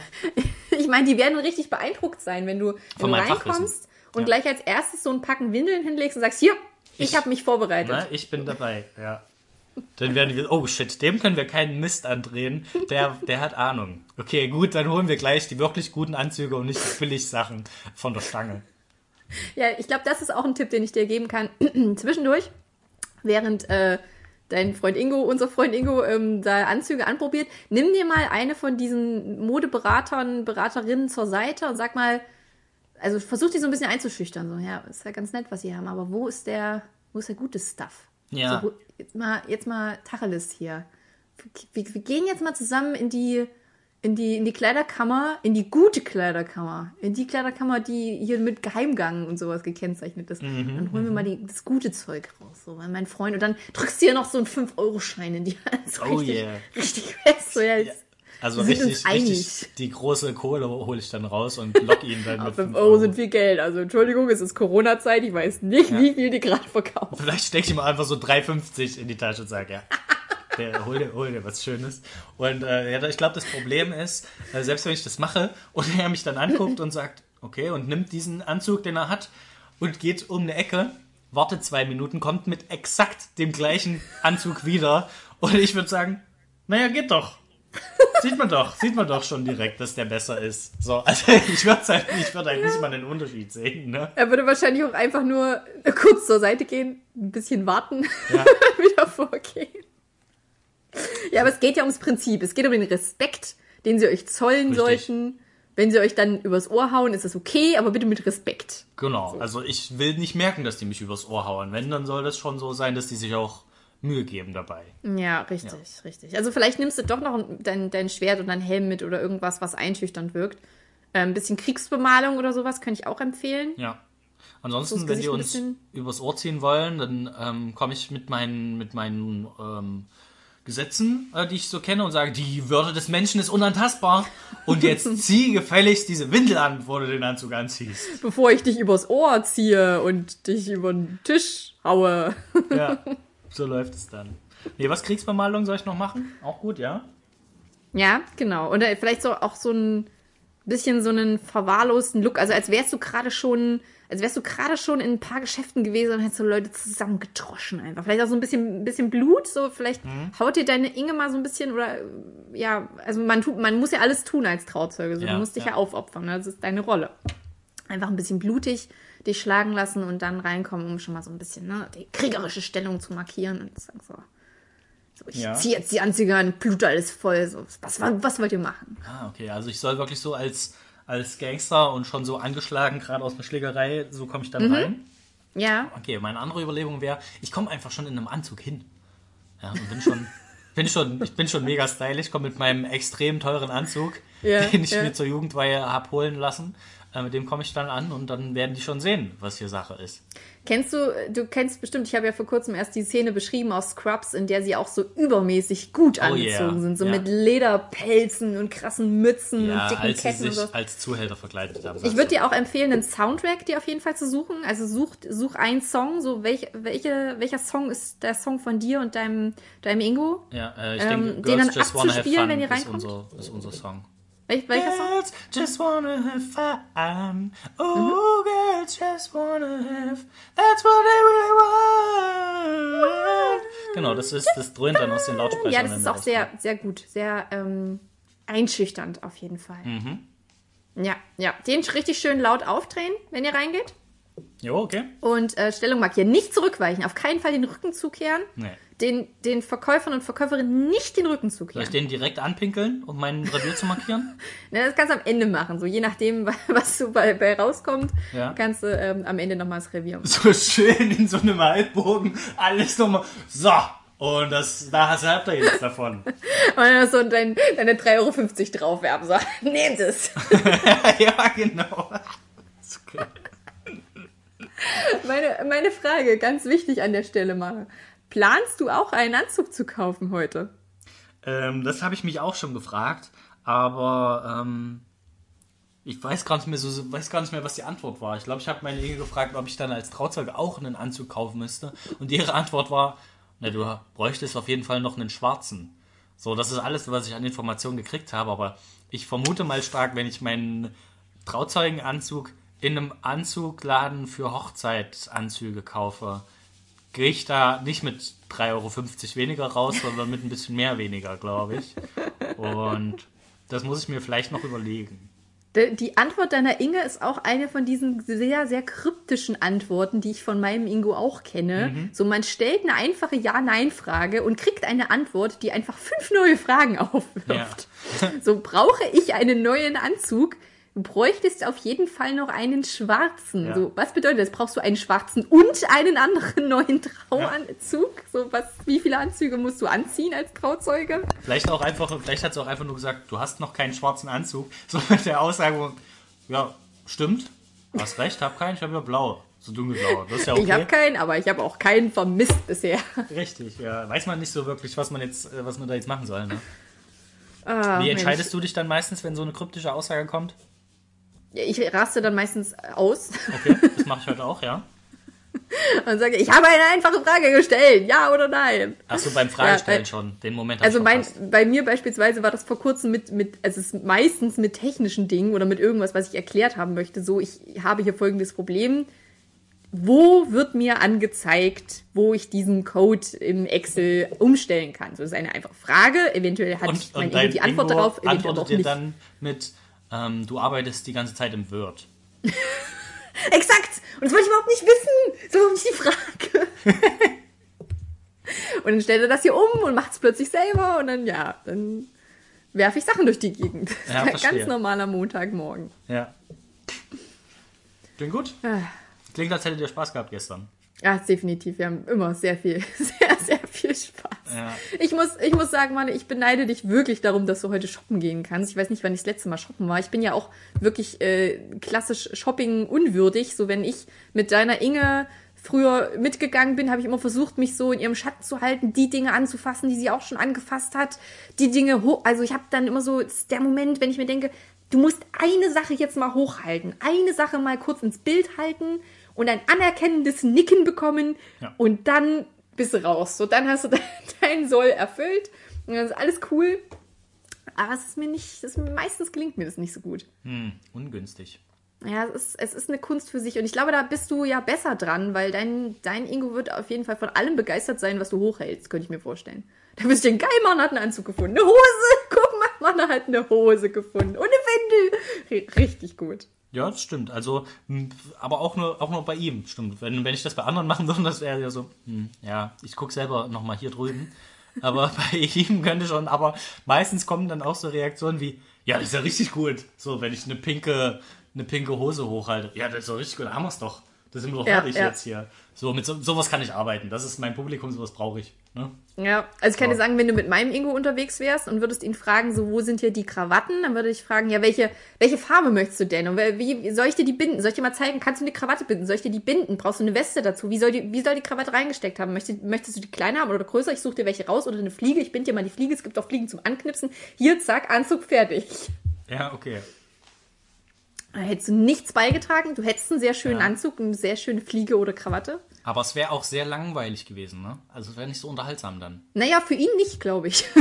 Ich meine, die werden richtig beeindruckt sein, wenn du, wenn du reinkommst und Ja. gleich als erstes so ein Packen Windeln hinlegst und sagst, hier, ich, Ich- habe mich vorbereitet. Ne? Ich bin dabei, ja. Dann werden wir, oh shit, dem können wir keinen Mist andrehen. Der, der hat Ahnung. Okay, gut, dann holen wir gleich die wirklich guten Anzüge und nicht die Billigsachen von der Stange. Ja, ich glaube, das ist auch ein Tipp, den ich dir geben kann. Zwischendurch, während äh, dein Freund Ingo, unser Freund Ingo, ähm, da Anzüge anprobiert, nimm dir mal eine von diesen Modeberatern, Beraterinnen zur Seite und sag mal, also versuch die so ein bisschen einzuschüchtern. So, ja, ist ja ganz nett, was sie haben, aber wo ist der, wo ist der gute Stuff? Ja. So, jetzt mal, jetzt mal Tacheles hier. Wir, wir gehen jetzt mal zusammen in die, in die, in die Kleiderkammer, in die gute Kleiderkammer, in die Kleiderkammer, die hier mit Geheimgang und sowas gekennzeichnet ist. Mhm, dann holen wir mal die, das gute Zeug raus, so, weil mein Freund, und dann drückst du dir noch so einen 5-Euro-Schein in die Hand. So Oh richtig, yeah. richtig fest, so, ja, jetzt, Also richtig, richtig, die große Kohle hole ich dann raus und lock ihn dann mit 5 Euro sind viel Geld. Also Entschuldigung, es ist Corona-Zeit, ich weiß nicht, wie viel die gerade verkaufen. Vielleicht stecke ich ihm einfach so 3,50 in die Tasche und sage, ja, der, hol, dir, hol dir was Schönes. Und äh, ja, ich glaube, das Problem ist, äh, selbst wenn ich das mache und er mich dann anguckt und sagt, okay, und nimmt diesen Anzug, den er hat, und geht um eine Ecke, wartet zwei Minuten, kommt mit exakt dem gleichen Anzug wieder. Und ich würde sagen, naja, geht doch. Sieht man doch, sieht man doch schon direkt, dass der besser ist. So, also ich würde halt, ich würd halt nicht mal einen Unterschied sehen, ne? Er würde wahrscheinlich auch einfach nur kurz zur Seite gehen, ein bisschen warten, Ja. wieder vorgehen. Ja, aber es geht ja ums Prinzip. Es geht um den Respekt, den sie euch zollen Richtig. sollten. Wenn sie euch dann übers Ohr hauen, ist das okay, aber bitte mit Respekt. Genau, also ich will nicht merken, dass die mich übers Ohr hauen. Wenn, dann soll das schon so sein, dass die sich auch Mühe geben dabei. Ja, richtig, richtig. Also vielleicht nimmst du doch noch dein, dein Schwert und dein Helm mit oder irgendwas, was einschüchternd wirkt. Äh, ein bisschen Kriegsbemalung oder sowas könnte ich auch empfehlen. Ja. So Ansonsten, das wenn die uns übers Ohr ziehen wollen, dann ähm, komme ich mit meinen, mit meinen ähm, Gesetzen, äh, die ich so kenne, und sage, die Würde des Menschen ist unantastbar. Und jetzt zieh gefälligst diese Windel an, bevor du den Anzug anziehst. Bevor ich dich übers Ohr ziehe und dich über den Tisch haue. Ja, so läuft es dann. Nee, was Kriegsbemalung soll ich noch machen? Auch gut, ja? Ja, genau. Und äh, vielleicht so auch so ein bisschen so einen verwahrlosten Look. Also als wärst du gerade schon, als wärst du gerade schon in ein paar Geschäften gewesen und hättest so Leute zusammengedroschen einfach. Vielleicht auch so ein bisschen, ein bisschen Blut, so vielleicht haut dir deine Inge mal so ein bisschen oder ja, also man tut, man muss ja alles tun als Trauzeuge. So, Ja, du musst dich ja, ja. aufopfern. Ne? Das ist deine Rolle. Einfach ein bisschen blutig dich schlagen lassen und dann reinkommen, um schon mal so ein bisschen ne, die kriegerische Stellung zu markieren und sagen so. So, ich Ja. ziehe jetzt die Anzüge an, Blut alles voll. So, was, was wollt ihr machen? Ah, okay. Also ich soll wirklich so als, als Gangster und schon so angeschlagen, gerade aus einer Schlägerei, so komme ich dann rein. Ja, Okay, meine andere Überlegung wäre, ich komme einfach schon in einem Anzug hin. Ja, und bin schon, bin schon, ich bin schon mega stylisch, komme mit meinem extrem teuren Anzug, Ja, den ich ja. mir zur Jugendweihe hab holen lassen. Äh, mit dem komme ich dann an und dann werden die schon sehen, was hier Sache ist. Kennst du, du kennst bestimmt, ich habe ja vor kurzem erst die Szene beschrieben aus Scrubs, in der sie auch so übermäßig gut Oh angezogen yeah, sind. So ja. mit Lederpelzen und krassen Mützen Ja, und dicken als sie Ketten und sich so. als Zuhälter verkleidet haben. Ich würde dir auch empfehlen, einen Soundtrack dir auf jeden Fall zu suchen. Also such, such einen Song, so welch, welche, welcher Song ist der Song von dir und deinem, deinem Ingo? ja, äh, ich ähm, denke, den dann Just abzuspielen, wenn ihr ist reinkommt? unser, ist unser Song. Welch, welcher Song? Girls just wanna have fun. Oh, Mhm. girls just wanna have. That's what they really want. Genau, das ist, das dröhnt dann aus den Lautsprechern. Ja, das ist auch sehr, sehr gut. Sehr ähm, einschüchternd auf jeden Fall. Mhm. Ja, ja. Den richtig schön laut aufdrehen, wenn ihr reingeht. Jo, okay. Und äh, Stellung markieren. Nicht zurückweichen. Auf keinen Fall den Rücken zukehren. Nee. Den, den Verkäufern und Verkäuferinnen nicht den Rücken Soll zukehren. ich den direkt anpinkeln, um mein Revier zu markieren? Ne, das kannst du am Ende machen. So je nachdem, was so bei, bei rauskommt, Ja. kannst du ähm, am Ende nochmal das Revier. So schön in so einem Halbbogen. Alles nochmal. So. Und das, da hast- habt ihr jetzt davon. Und dann so dein, deine 3,50 Euro draufwerfen. So, nehmt es. ja, genau. Meine, meine Frage, ganz wichtig an der Stelle mal. Planst du auch einen Anzug zu kaufen heute? Ähm, das habe ich mich auch schon gefragt, aber ähm, ich weiß gar nicht mehr so, weiß gar nicht mehr, was die Antwort war. Ich glaube, ich habe meine Inge gefragt, ob ich dann als Trauzeuge auch einen Anzug kaufen müsste. Und ihre Antwort war, Na, du bräuchtest auf jeden Fall noch einen schwarzen. So, das ist alles, was ich an Informationen gekriegt habe, aber ich vermute mal stark, wenn ich meinen Trauzeugenanzug in einem Anzugladen für Hochzeitsanzüge kaufe, gehe ich da nicht mit 3,50 Euro weniger raus, sondern mit ein bisschen mehr weniger, glaube ich. Und das muss ich mir vielleicht noch überlegen. Die Antwort deiner Inge ist auch eine von diesen sehr, sehr kryptischen Antworten, die ich von meinem Ingo auch kenne. Mhm. So, man stellt eine einfache Ja-Nein-Frage und kriegt eine Antwort, die einfach fünf neue Fragen aufwirft. Ja. so, brauche ich einen neuen Anzug? Du bräuchtest auf jeden Fall noch einen schwarzen. Ja. So, was bedeutet das? Brauchst du einen schwarzen und einen anderen neuen Trauanzug? Ja. So, was, wie viele Anzüge musst du anziehen als Trauzeuge? Vielleicht auch einfach, vielleicht hat sie auch einfach nur gesagt, du hast noch keinen schwarzen Anzug. So mit der Aussage, ja, stimmt, hast recht, hab keinen, ich habe ja blau. So dunkelblau. Das ist ja okay. Ich habe keinen, aber ich habe auch keinen vermisst bisher. Richtig, ja. Weiß man nicht so wirklich, was man jetzt, äh, was man da jetzt machen soll, ne? Ah, Wie entscheidest Mensch. du dich dann meistens, wenn so eine kryptische Aussage kommt? Ich raste dann meistens aus. Okay, das mache ich heute auch, ja. Und sage, ich habe eine einfache Frage gestellt, ja oder nein. Achso, beim Fragestellen ja, schon, den Moment. Also mein, bei mir beispielsweise war das vor kurzem mit, mit, also es ist meistens mit technischen Dingen oder mit irgendwas, was ich erklärt haben möchte. So, ich habe hier folgendes Problem. Wo wird mir angezeigt, wo ich diesen Code im Excel umstellen kann? So, das ist eine einfache Frage. Eventuell hat und, mein Ingo die Antwort darauf, eventuell doch nicht. dann mit ähm, du arbeitest die ganze Zeit im Word. Exakt! Und das wollte ich überhaupt nicht wissen. So warum nicht die Frage. und dann stellt er das hier um und macht es plötzlich selber und dann, ja, dann werfe ich Sachen durch die Gegend. Ja, ein ganz normaler Montagmorgen. Ja. Klingt gut. Ah. Klingt, als hättet ihr Spaß gehabt gestern. Ja, definitiv. Wir haben immer sehr viel, sehr, sehr viel Spaß. Ja. Ich, muss, ich muss sagen, Mann, ich beneide dich wirklich darum, dass du heute shoppen gehen kannst. Ich weiß nicht, wann ich das letzte Mal shoppen war. Ich bin ja auch wirklich äh, klassisch Shopping unwürdig. So, wenn ich mit deiner Inge früher mitgegangen bin, habe ich immer versucht, mich so in ihrem Schatten zu halten, die Dinge anzufassen, die sie auch schon angefasst hat, die Dinge hoch. Also ich habe dann immer so, der Moment, wenn ich mir denke, du musst eine Sache jetzt mal hochhalten, eine Sache mal kurz ins Bild halten und ein anerkennendes Nicken bekommen ja. und dann bist du raus. So, dann hast du deinen Soll erfüllt und dann ist alles cool. Aber es ist mir nicht, ist, meistens gelingt mir das nicht so gut. Hm, ungünstig. Ja, es ist, es ist eine Kunst für sich. Und ich glaube, da bist du ja besser dran, weil dein, dein Ingo wird auf jeden Fall von allem begeistert sein, was du hochhältst, könnte ich mir vorstellen. Da bist du ein geil, Mann hat einen Anzug gefunden. Eine Hose! Guck mal, Mann hat eine Hose gefunden. Und eine Windel. Richtig gut. Ja, das stimmt. Also, aber auch nur, auch nur bei ihm, stimmt. Wenn, wenn ich das bei anderen machen würde, das wäre ja so, hm, ja, ich gucke selber nochmal hier drüben. Aber bei ihm könnte schon, aber meistens kommen dann auch so Reaktionen wie, ja, das ist ja richtig gut. So, wenn ich eine pinke, eine pinke Hose hochhalte. Ja, das ist doch richtig gut, da haben wir es doch. Das sind wir doch ja, fertig ja. jetzt hier. So, mit so, sowas kann ich arbeiten. Das ist mein Publikum, sowas brauche ich. Ne? Ja, also ich kann dir sagen, wenn du mit meinem Ingo unterwegs wärst und würdest ihn fragen, so wo sind hier die Krawatten, dann würde ich fragen, ja, welche, welche Farbe möchtest du denn? Und wie soll ich dir die binden? Soll ich dir mal zeigen, kannst du eine Krawatte binden? Soll ich dir die binden? Brauchst du eine Weste dazu? Wie soll die, wie soll die Krawatte reingesteckt haben? Möchtest, möchtest du die kleiner haben oder größer? Ich suche dir welche raus oder eine Fliege. Ich binde dir mal die Fliege. Es gibt auch Fliegen zum Anknipsen. Hier, zack, Anzug fertig. Ja, okay. Hättest du nichts beigetragen. Du hättest einen sehr schönen ja. Anzug, eine sehr schöne Fliege oder Krawatte. Aber es wäre auch sehr langweilig gewesen, ne? Also es wäre nicht so unterhaltsam dann. Naja, für ihn nicht, glaube ich.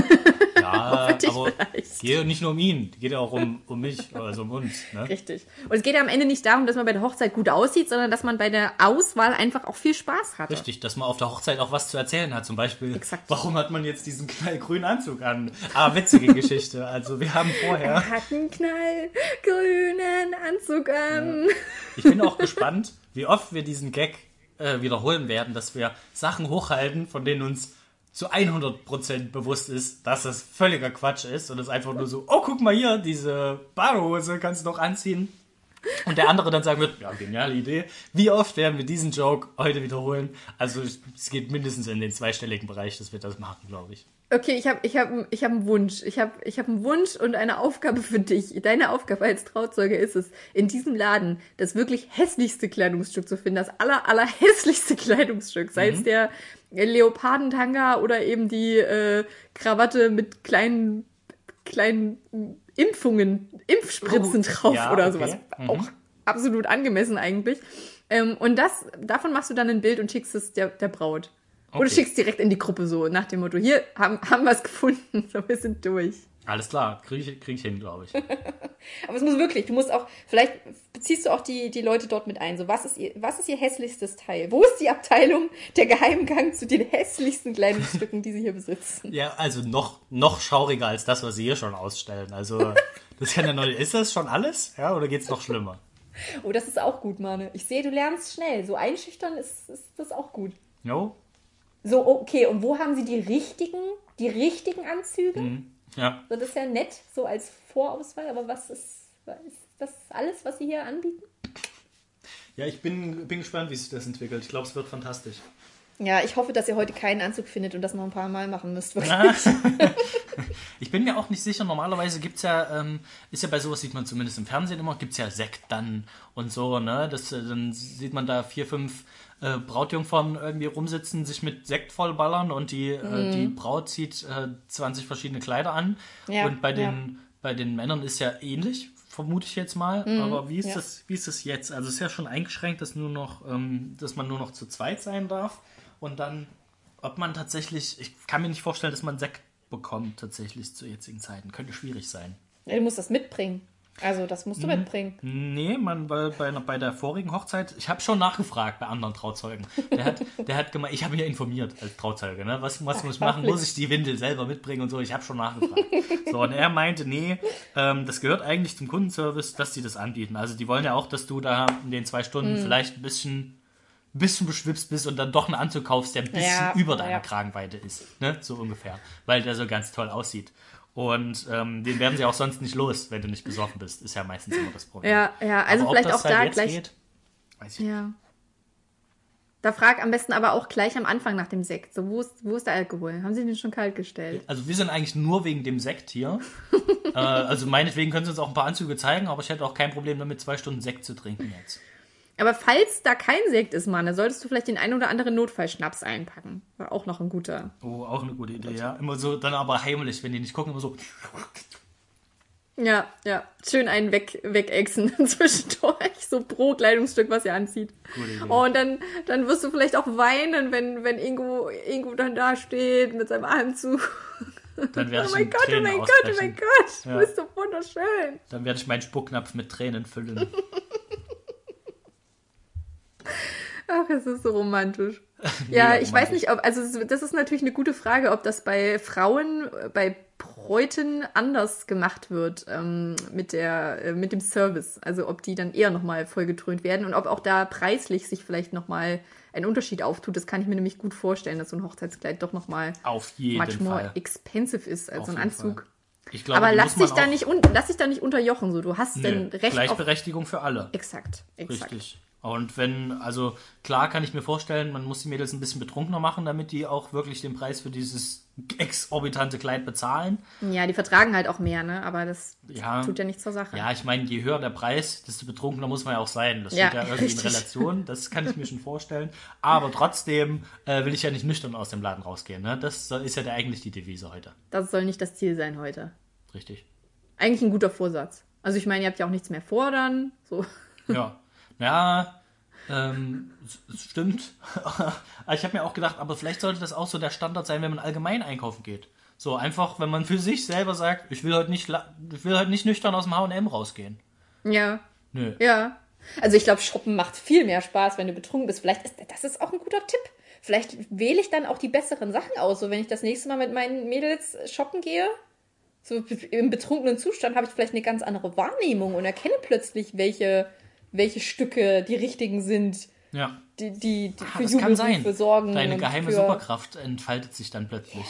Ja, aber es geht ja nicht nur um ihn, es geht ja auch um, um mich, also um uns. Ne? Richtig. Und es geht ja am Ende nicht darum, dass man bei der Hochzeit gut aussieht, sondern dass man bei der Auswahl einfach auch viel Spaß hat. Richtig, dass man auf der Hochzeit auch was zu erzählen hat. Zum Beispiel, Exakt. warum hat man jetzt diesen knallgrünen Anzug an? Ah, witzige Geschichte. Also wir haben vorher... Er hat einen knallgrünen Anzug an. Ja. Ich bin auch gespannt, wie oft wir diesen Gag äh, wiederholen werden, dass wir Sachen hochhalten, von denen uns zu 100% bewusst ist, dass das völliger Quatsch ist und es einfach nur so, oh, guck mal hier, diese Badehose kannst du doch anziehen. Und der andere dann sagen wird, ja, geniale Idee. Wie oft werden wir diesen Joke heute wiederholen? Also es geht mindestens in den zweistelligen Bereich, dass wir das machen, glaube ich. Okay, ich habe ich hab, ich hab einen Wunsch. Ich habe ich hab einen Wunsch und eine Aufgabe für dich. Deine Aufgabe als Trauzeuge ist es, in diesem Laden das wirklich hässlichste Kleidungsstück zu finden. Das aller, aller hässlichste Kleidungsstück. Sei mhm. es der Leopardentanga oder eben die äh, Krawatte mit kleinen, kleinen Impfungen, Impfspritzen oh, drauf ja, oder okay. sowas. Mhm. Auch absolut angemessen eigentlich. Ähm, und das, davon machst du dann ein Bild und schickst es der, der Braut. Oder Okay. schickst direkt in die Gruppe so, nach dem Motto, hier, haben, haben wir es gefunden, so, wir sind durch. Alles klar, kriege ich, krieg ich hin, glaube ich. Aber es muss wirklich, du musst auch, vielleicht beziehst du auch die, die Leute dort mit ein. So, was ist, ihr, was ist ihr hässlichstes Teil? Wo ist die Abteilung der Geheimgang zu den hässlichsten Kleidungsstücken, die sie hier besitzen? Ja, also noch, noch schauriger als das, was sie hier schon ausstellen. Also, das kann ja noch, ist das schon alles? Ja, oder geht's noch schlimmer? Oh, das ist auch gut, Mane. Ich sehe, du lernst schnell. So einschüchtern ist, ist das auch gut. Jo? So, okay, und wo haben sie die richtigen, die richtigen Anzüge? Ja. So, das ist ja nett, so als Vorauswahl, aber was ist, ist das alles, was sie hier anbieten? Ja, ich bin, bin gespannt, wie sich das entwickelt. Ich glaube, es wird fantastisch. Ja, ich hoffe, dass ihr heute keinen Anzug findet und das noch ein paar Mal machen müsst. Wirklich. Ich bin mir auch nicht sicher, normalerweise gibt's ja, ähm, ist ja bei sowas, sieht man zumindest im Fernsehen immer, gibt's ja Sekt dann und so, ne? Das, äh, dann sieht man da vier, fünf äh, Brautjungfern irgendwie rumsitzen, sich mit Sekt vollballern und die, äh, die Braut zieht äh, 20 verschiedene Kleider an. Ja, und bei den, ja. bei den Männern ist ja ähnlich, vermute ich jetzt mal. Aber wie ist, ja. das, wie ist das jetzt? Also es ist ja schon eingeschränkt, dass, nur noch, ähm, dass man nur noch zu zweit sein darf. Und dann, ob man tatsächlich, ich kann mir nicht vorstellen, dass man Sekt bekommt tatsächlich zu jetzigen Zeiten. Könnte schwierig sein. Ja, du musst das mitbringen. Also, das musst du mitbringen. Nee, man, weil bei, bei der vorigen Hochzeit, ich habe schon nachgefragt bei anderen Trauzeugen. Der hat, der hat gemeint, ich habe mich ja informiert als Trauzeuge, ne? Was, was muss ich machen? Muss ich die Windel selber mitbringen und so? Ich habe schon nachgefragt. So, und er meinte, nee, ähm, das gehört eigentlich zum Kundenservice, dass sie das anbieten. Also die wollen ja auch, dass du da in den zwei Stunden Mhm. vielleicht ein bisschen, bisschen beschwipst bist und dann doch einen Anzug kaufst, der ein bisschen Ja, über deiner ja. Kragenweite ist. Ne? So ungefähr. Weil der so ganz toll aussieht. Und ähm, den werden sie auch sonst nicht los, wenn du nicht besoffen bist. Ist ja meistens immer das Problem. Ja, ja, also Aber vielleicht auch halt da jetzt gleich. Geht, weiß ich Ja. Da frag am besten aber auch gleich am Anfang nach dem Sekt. So, wo ist, wo ist der Alkohol? Haben sie den schon kalt gestellt? Also wir sind eigentlich nur wegen dem Sekt hier. äh, also meinetwegen können sie uns auch ein paar Anzüge zeigen, aber ich hätte auch kein Problem damit, zwei Stunden Sekt zu trinken jetzt. Aber falls da kein Sekt ist, Mann, dann solltest du vielleicht den ein oder anderen Notfallschnaps einpacken. Auch noch ein guter. Oh, auch eine gute Idee, ja. Immer so, dann aber heimlich, wenn die nicht gucken, immer so. Ja, ja. Schön einen weg, wegexen zwischendurch. So pro Kleidungsstück, was ihr anzieht. Oh, und dann, dann wirst du vielleicht auch weinen, wenn, wenn Ingo, Ingo dann da steht mit seinem Anzug. Dann werde Oh ich mein in Gott, oh Tränen mein Gott, oh mein ausbrechen. Gott. Du Ja. bist so wunderschön. Dann werde ich meinen Spucknapf mit Tränen füllen. Ach, es ist so romantisch. Ja, Mega ich weiß romantisch. nicht, ob, also das ist natürlich eine gute Frage, ob das bei Frauen, bei Bräuten anders gemacht wird ähm, mit, der, äh, mit dem Service. Also ob die dann eher nochmal vollgetrönt werden und ob auch da preislich sich vielleicht nochmal ein Unterschied auftut. Das kann ich mir nämlich gut vorstellen, dass so ein Hochzeitskleid doch nochmal Auf jeden much more Fall. expensive ist als Auf so ein Anzug. Fall. Ich glaube, Aber lass dich, da nicht un lass dich da nicht unterjochen. So. Du hast Nö, denn Recht auf... Gleichberechtigung für alle. Exakt, exakt. Richtig. Und wenn, also klar kann ich mir vorstellen, man muss die Mädels ein bisschen betrunkener machen, damit die auch wirklich den Preis für dieses exorbitante Kleid bezahlen. Ja, die vertragen halt auch mehr, ne? Aber das Ja. tut ja nichts zur Sache. Ja, ich meine, je höher der Preis, desto betrunkener muss man ja auch sein. Das Ja, steht ja irgendwie richtig. in Relation. Das kann ich mir schon vorstellen. Aber trotzdem äh, will ich ja nicht nüchtern aus dem Laden rausgehen. Ne? Das ist ja der, eigentlich die Devise heute. Das soll nicht das Ziel sein heute. Richtig. Eigentlich ein guter Vorsatz. Also ich meine, ihr habt ja auch nichts mehr vor dann. So. Ja. Ja, ähm, es stimmt. Ich habe mir auch gedacht, aber vielleicht sollte das auch so der Standard sein, wenn man allgemein einkaufen geht. So einfach, wenn man für sich selber sagt, ich will heute nicht, ich will heute nicht nüchtern aus dem H&M rausgehen. Ja. Nö. Ja. Also ich glaube, Shoppen macht viel mehr Spaß, wenn du betrunken bist. Vielleicht ist das ist auch ein guter Tipp. Vielleicht wähle ich dann auch die besseren Sachen aus. So wenn ich das nächste Mal mit meinen Mädels shoppen gehe, so im betrunkenen Zustand habe ich vielleicht eine ganz andere Wahrnehmung und erkenne plötzlich, welche, welche Stücke die richtigen sind, Ja. die, die, die Ah, für das kann sein. Jubelrufe sorgen. Deine geheime für, Superkraft entfaltet sich dann plötzlich.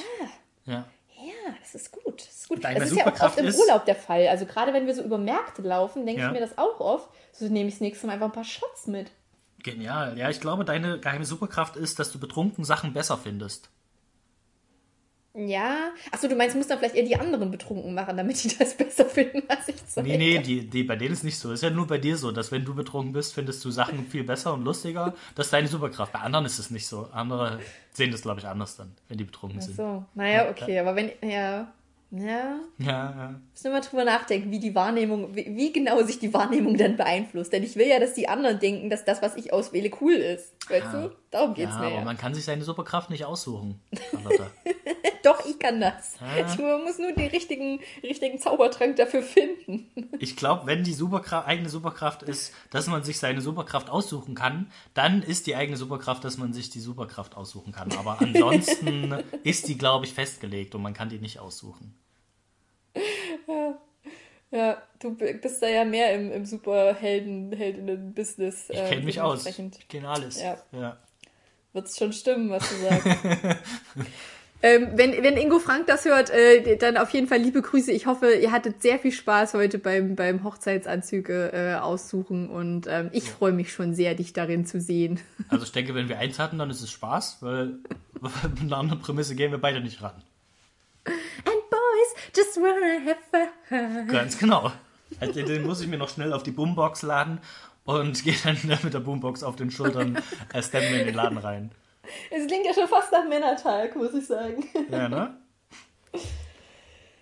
Ja. Ja, das ist gut. Das ist, gut. Deine das ist ja auch oft im Urlaub der Fall. Also gerade wenn wir so über Märkte laufen, denke Ja. ich mir das auch oft. So nehme ich das nächste Mal einfach ein paar Shots mit. Genial. Ja, ich glaube, deine geheime Superkraft ist, dass du betrunken Sachen besser findest. Ja. Achso, du meinst, du musst dann vielleicht eher die anderen betrunken machen, damit die das besser finden, was ich sage. Nee, nee, die, die, bei denen ist nicht so. Ist ja nur bei dir so, dass wenn du betrunken bist, findest du Sachen viel besser und lustiger. Das ist deine Superkraft. Bei anderen ist es nicht so. Andere sehen das, glaube ich, anders dann, wenn die betrunken sind. So, naja, okay, aber wenn, ja, ja, Ja, ja. müssen wir mal drüber nachdenken, wie die Wahrnehmung, wie, wie genau sich die Wahrnehmung dann beeinflusst. Denn ich will ja, dass die anderen denken, dass das, was ich auswähle, cool ist. Weißt du? Darum Ja, geht's mir. aber Ja. man kann sich seine Superkraft nicht aussuchen. Doch, ich kann das. Ah. Ich muss nur den richtigen, richtigen Zaubertrank dafür finden. Ich glaube, wenn die Superkraft, eigene Superkraft ist, dass man sich seine Superkraft aussuchen kann, dann ist die eigene Superkraft, dass man sich die Superkraft aussuchen kann. Aber ansonsten ist die, glaube ich, festgelegt und man kann die nicht aussuchen. Ja, du b- bist da ja mehr im, im Superhelden-Heldinnen-Business. Ich kenne mich aus. Ich kenne alles. Ja. Ja. Wird's schon stimmen, was du sagst. ähm, wenn, wenn Ingo Frank das hört, äh, dann auf jeden Fall liebe Grüße. Ich hoffe, ihr hattet sehr viel Spaß heute beim, beim Hochzeitsanzüge äh, aussuchen und ähm, ich freue mich schon sehr, dich darin zu sehen. Also ich denke, wenn wir eins hatten, dann ist es Spaß, weil mit einer anderen Prämisse gehen wir beide nicht ran. And boys just wanna have fun. Ganz genau. Also den muss ich mir noch schnell auf die Boombox laden und gehe dann mit der Boombox auf den Schultern äh, steppen in den Laden rein. Es klingt ja schon fast nach Männertag, muss ich sagen. Ja, ne?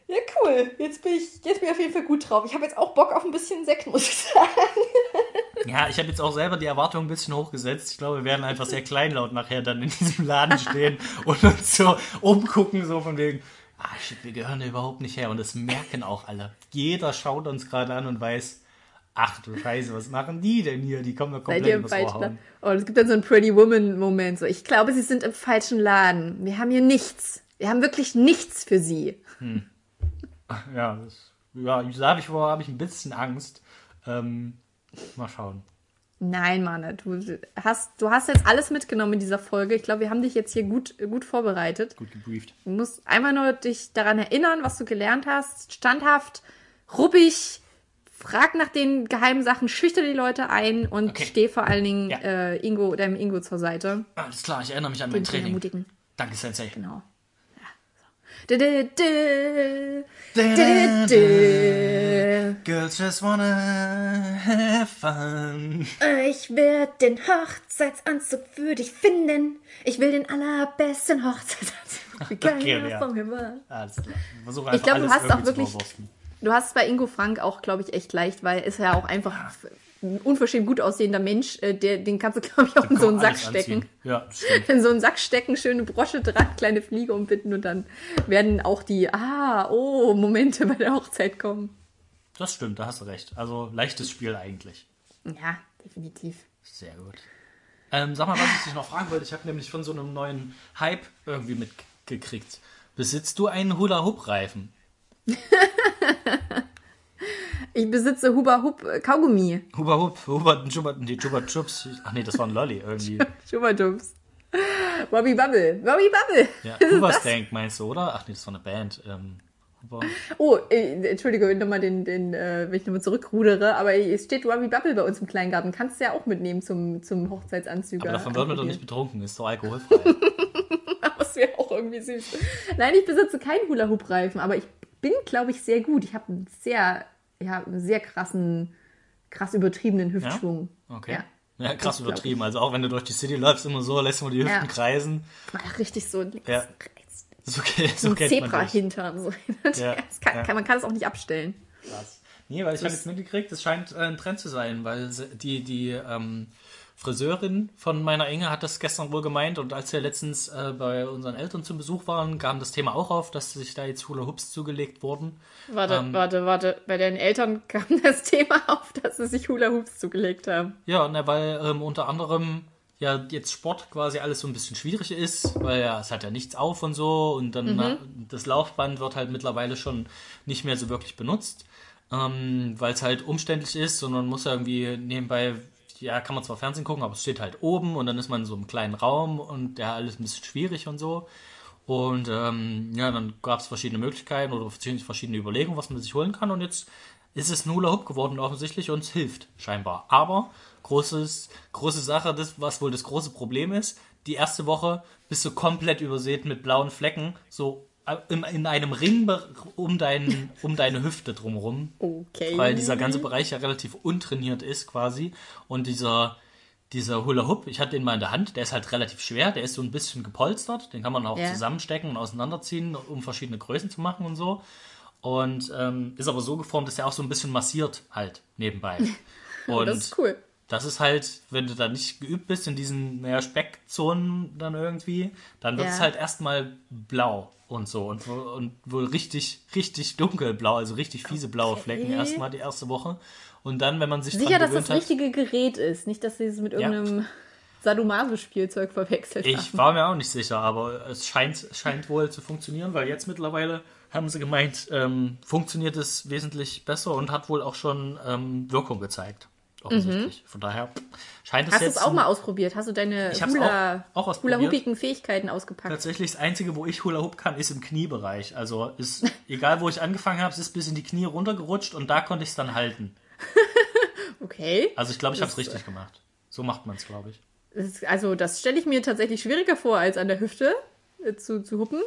Ja, cool. Jetzt bin ich, jetzt bin ich auf jeden Fall gut drauf. Ich habe jetzt auch Bock auf ein bisschen Sekt, muss ich sagen. Ja, ich habe jetzt auch selber die Erwartung ein bisschen hochgesetzt. Ich glaube, wir werden einfach sehr kleinlaut nachher dann in diesem Laden stehen und uns so umgucken, so von wegen, ah shit, wir gehören da überhaupt nicht her. Und das merken auch alle. Jeder schaut uns gerade an und weiß, ach du Scheiße, was machen die denn hier? Die kommen Seid komplett ihr übers falsch? Ohr Ne? hauen. Oh, es gibt dann so einen Pretty Woman-Moment. So, ich glaube, sie sind im falschen Laden. Wir haben hier nichts. Wir haben wirklich nichts für sie. Ja, das, ja da habe ich, hab ich ein bisschen Angst. Ähm, mal schauen. Nein, Manne, du hast, du hast jetzt alles mitgenommen in dieser Folge. Ich glaube, wir haben dich jetzt hier gut, gut vorbereitet. Gut gebrieft. Du musst einfach nur dich daran erinnern, was du gelernt hast. Standhaft, ruppig, frag nach den geheimen Sachen, schüchter die Leute ein und Okay. steh vor allen Dingen Ja. äh, Ingo, deinem Ingo zur Seite. Alles klar, ich erinnere mich an mein Den Training. ermutigen. Danke, Sensei. Genau. Ja, so. Girls just wanna have fun. Ich werde den Hochzeitsanzug für dich finden. Ich will den allerbesten Hochzeitsanzug. Wie Okay, ja. Alles klar. Ich einfach glaube, du hast auch wirklich. verwursten. Du hast es bei Ingo Frank auch, glaube ich, echt leicht, weil ist ja auch einfach ein unverschämt gut aussehender Mensch. Äh, der, den kannst du, glaube ich, auch in so einen Sack stecken. anziehen. Ja, stimmt. In so einen Sack stecken, schöne Brosche dran, kleine Fliege umbinden und dann werden auch die, ah, oh, Momente bei der Hochzeit kommen. Das stimmt, da hast du recht. Also leichtes Spiel eigentlich. Ja, definitiv. Sehr gut. Ähm, sag mal, was ich dich noch fragen wollte. Ich habe nämlich von so einem neuen Hype irgendwie mitgekriegt. Besitzt du einen Hula-Hoop-Reifen? Ich besitze Huba Hub äh, Kaugummi. Huba Hoop, Huba, Chuba, die Chuba Chups. Ach nee, das war ein Lolli irgendwie. Schuberdums. Bobby Bubble. Bobby Bubble. Ja, Huba? Stank meinst du, oder? Ach nee, das war eine Band. Ähm, Huba. Oh, äh, Entschuldige, nochmal den, den, äh, wenn ich nochmal zurückrudere, aber es steht Robbie Bubble bei uns im Kleingarten. Kannst du ja auch mitnehmen zum, zum Hochzeitsanzüger. Aber davon wird man doch nicht betrunken, ist doch alkoholfrei. Das wäre auch irgendwie süß. Nein, ich besitze keinen Hula-Hoop-Reifen, aber ich bin, glaube ich, sehr gut. Ich habe einen sehr, ja, einen sehr krassen, krass übertriebenen Hüftschwung. Okay. Ja. Ja, krass übertrieben. Also auch wenn du durch die City läufst, immer so, lässt man die Hüften Ja. kreisen. Ach, richtig so links, Ja. rechts. So, okay, so So ein. Zebra-Hintern. So. Ja, kann, ja. man kann es auch nicht abstellen. Krass. Nee, weil ich habe jetzt mitgekriegt, es scheint äh, ein Trend zu sein, weil die, die ähm, Friseurin von meiner Inge hat das gestern wohl gemeint und als wir letztens äh, bei unseren Eltern zum Besuch waren, kam das Thema auch auf, dass sich da jetzt Hula Hoops zugelegt wurden. Warte, Ähm. warte, warte. Bei deinen Eltern kam das Thema auf, dass sie sich Hula-Hoops zugelegt haben. Ja, ne, weil ähm, unter anderem ja jetzt Sport quasi alles so ein bisschen schwierig ist, weil ja, es hat ja nichts auf und so und dann na, das Laufband wird halt mittlerweile schon nicht mehr so wirklich benutzt, ähm, weil es halt umständlich ist und man muss ja irgendwie nebenbei, ja, kann man zwar Fernsehen gucken, aber es steht halt oben und dann ist man in so einem kleinen Raum und ja, alles ein bisschen schwierig und so. Und ähm, ja, dann gab es verschiedene Möglichkeiten oder verschiedene Überlegungen, was man sich holen kann. Und jetzt ist es ein Hula Hoop geworden offensichtlich und es hilft scheinbar. Aber großes, große Sache, das, was wohl das große Problem ist, die erste Woche bist du komplett übersät mit blauen Flecken, so in, in einem Ring um, dein, um deine Hüfte drumherum Okay. weil dieser ganze Bereich ja relativ untrainiert ist quasi und dieser dieser Hula Hoop, ich hatte den mal in der Hand, der ist halt relativ schwer, der ist so ein bisschen gepolstert, den kann man auch Ja. zusammenstecken und auseinanderziehen, um verschiedene Größen zu machen und so. Und ähm, ist aber so geformt, dass er auch so ein bisschen massiert halt nebenbei. Oh, Und das ist cool. Das ist halt, wenn du da nicht geübt bist in diesen naja, Speckzonen dann irgendwie, dann wird es Ja. halt erstmal blau und so und, und wohl richtig, richtig dunkelblau, also richtig fiese blaue Flecken erstmal die erste Woche. Und dann, wenn man sich Sicher, dass das hat, richtige Gerät ist, nicht, dass sie es mit Ja. irgendeinem Sadomaso-Spielzeug verwechselt haben. Ich war mir auch nicht sicher, aber es scheint, scheint wohl zu funktionieren, weil jetzt mittlerweile haben sie gemeint, ähm, funktioniert es wesentlich besser und hat wohl auch schon ähm, Wirkung gezeigt. Offensichtlich. Von daher scheint es Mhm. Hast du jetzt es auch mal ausprobiert? Hast du deine Hula, auch-. Hula-hoopigen Fähigkeiten ausgepackt? Tatsächlich das Einzige, wo ich Hula Hoop kann, ist im Kniebereich. Also ist egal, wo ich angefangen habe, es ist bis in die Knie runtergerutscht und da konnte ich es dann halten. Okay. Also ich glaube, ich habe es richtig gemacht. So macht man es, glaube ich. Also, das stelle ich mir tatsächlich schwieriger vor, als an der Hüfte äh, zu, zu huppen.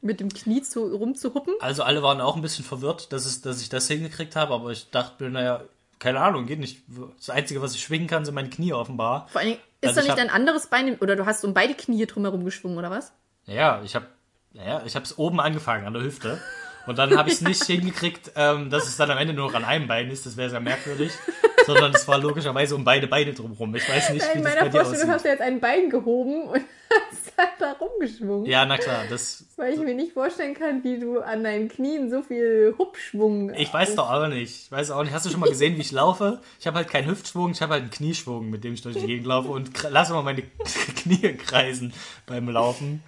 Mit dem Knie zu, rumzuhuppen. Also alle waren auch ein bisschen verwirrt, dass, es, dass ich das hingekriegt habe, aber ich dachte mir, naja, keine Ahnung, geht nicht. Das Einzige, was ich schwingen kann, sind meine Knie offenbar. Vor allen Dingen, ist Also da ich nicht hab- ein anderes Bein, oder du hast um beide Knie drumherum geschwungen, oder was? Ja, ich habe naja, ich habe es oben angefangen, an der Hüfte. Und dann habe ich es nicht hingekriegt, ähm, dass es dann am Ende nur noch an einem Bein ist. Das wäre sehr merkwürdig. Sondern es war logischerweise um beide Beine drumherum. Ich weiß nicht, wie In das bei meiner dir Vorstellung aussieht. hast du jetzt ein Bein gehoben und hast halt da rumgeschwungen. Ja, na klar, das. Weil ich mir nicht vorstellen kann, wie du an deinen Knien so viel Hupschwung. Ich weiß doch auch nicht. Ich weiß auch nicht. Hast du schon mal gesehen, wie ich laufe? Ich habe halt keinen Hüftschwung, ich habe halt einen Knieschwung, mit dem ich durch die Gegend laufe und lasse mal meine Knie kreisen beim Laufen.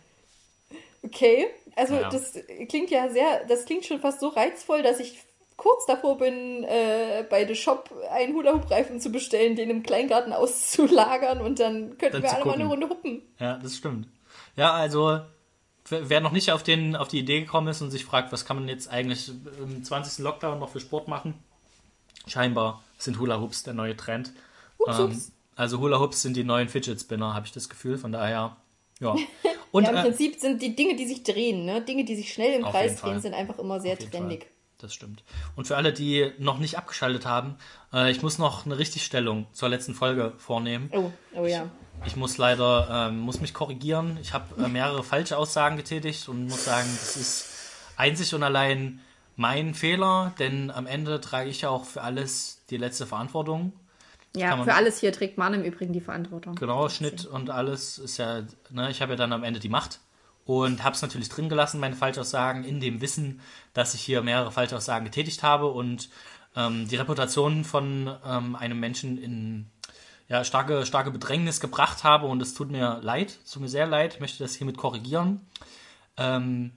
Okay, also Ja. das klingt ja sehr, das klingt schon fast so reizvoll, dass ich kurz davor bin, äh, bei The Shop einen Hula-Hoop-Reifen zu bestellen, den im Kleingarten auszulagern und dann könnten Dann wir alle mal eine gucken. Runde huppen. Ja, das stimmt. Ja, also wer noch nicht auf, den, auf die Idee gekommen ist und sich fragt, was kann man jetzt eigentlich im 20. Lockdown noch für Sport machen, scheinbar sind Hula Hoops der neue Trend. Hups, Ähm, hups. also Hula Hoops sind die neuen Fidget Spinner, habe ich das Gefühl. Von daher, ja. Und Ja, im äh, Prinzip sind die Dinge, die sich drehen, ne? Dinge, die sich schnell im Kreis drehen, sind einfach immer sehr trendig. Fall. Das stimmt. Und für alle, die noch nicht abgeschaltet haben, äh, ich muss noch eine Richtigstellung zur letzten Folge vornehmen. Oh, oh ja. Ich muss leider, ähm, muss mich korrigieren. Ich habe äh, mehrere falsche Aussagen getätigt und muss sagen, das ist einzig und allein mein Fehler, denn am Ende trage ich ja auch für alles die letzte Verantwortung. Ja, für alles hier trägt man im Übrigen die Verantwortung. Genau, Schnitt und alles ist ja, ne, ich habe ja dann am Ende die Macht und habe es natürlich drin gelassen, meine Falschaussagen, in dem Wissen, dass ich hier mehrere Falschaussagen getätigt habe und ähm, die Reputation von ähm, einem Menschen in ja, starke, starke Bedrängnis gebracht habe und es tut mir leid, es tut mir sehr leid, ich möchte das hiermit korrigieren. Ähm,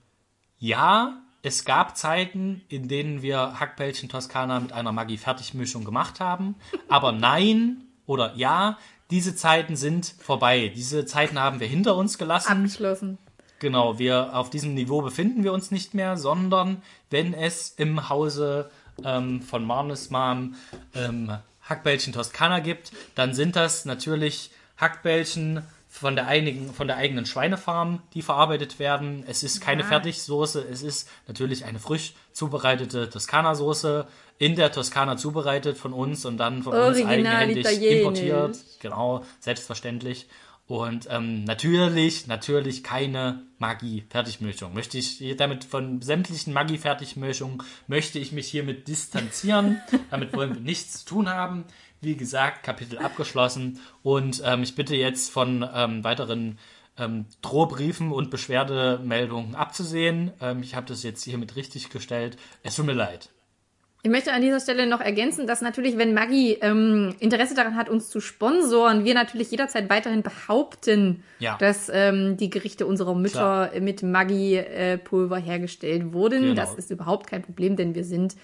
ja, es gab Zeiten, in denen wir Hackbällchen Toskana mit einer Maggi-Fertigmischung gemacht haben. Aber nein oder ja, diese Zeiten sind vorbei. Diese Zeiten haben wir hinter uns gelassen. Abgeschlossen. Genau, wir auf diesem Niveau befinden wir uns nicht mehr, sondern wenn es im Hause ähm, von Marnes Mom ähm, Hackbällchen Toskana gibt, dann sind das natürlich Hackbällchen von der, einigen, von der eigenen Schweinefarm, die verarbeitet werden. Es ist keine Ja. Fertigsoße, es ist natürlich eine frisch zubereitete Toskana-Soße in der Toskana zubereitet von uns und dann von uns Original eigenhändig italienisch. importiert. Genau, selbstverständlich. Und ähm, natürlich, natürlich keine Magie-Fertigmischung. Möchte ich damit von sämtlichen Magie-Fertigmischungen möchte ich mich hiermit distanzieren. damit wollen wir nichts zu tun haben. Wie gesagt, Kapitel abgeschlossen. Und ähm, ich bitte jetzt von ähm, weiteren ähm, Drohbriefen und Beschwerdemeldungen abzusehen. Ähm, ich habe das jetzt hiermit richtig gestellt. Es tut mir leid. Ich möchte an dieser Stelle noch ergänzen, dass natürlich, wenn Maggi ähm, Interesse daran hat, uns zu sponsoren, wir natürlich jederzeit weiterhin behaupten, Ja. dass ähm, die Gerichte unserer Mütter mit Maggi-Pulver hergestellt wurden. Genau. Das ist überhaupt kein Problem, denn wir sind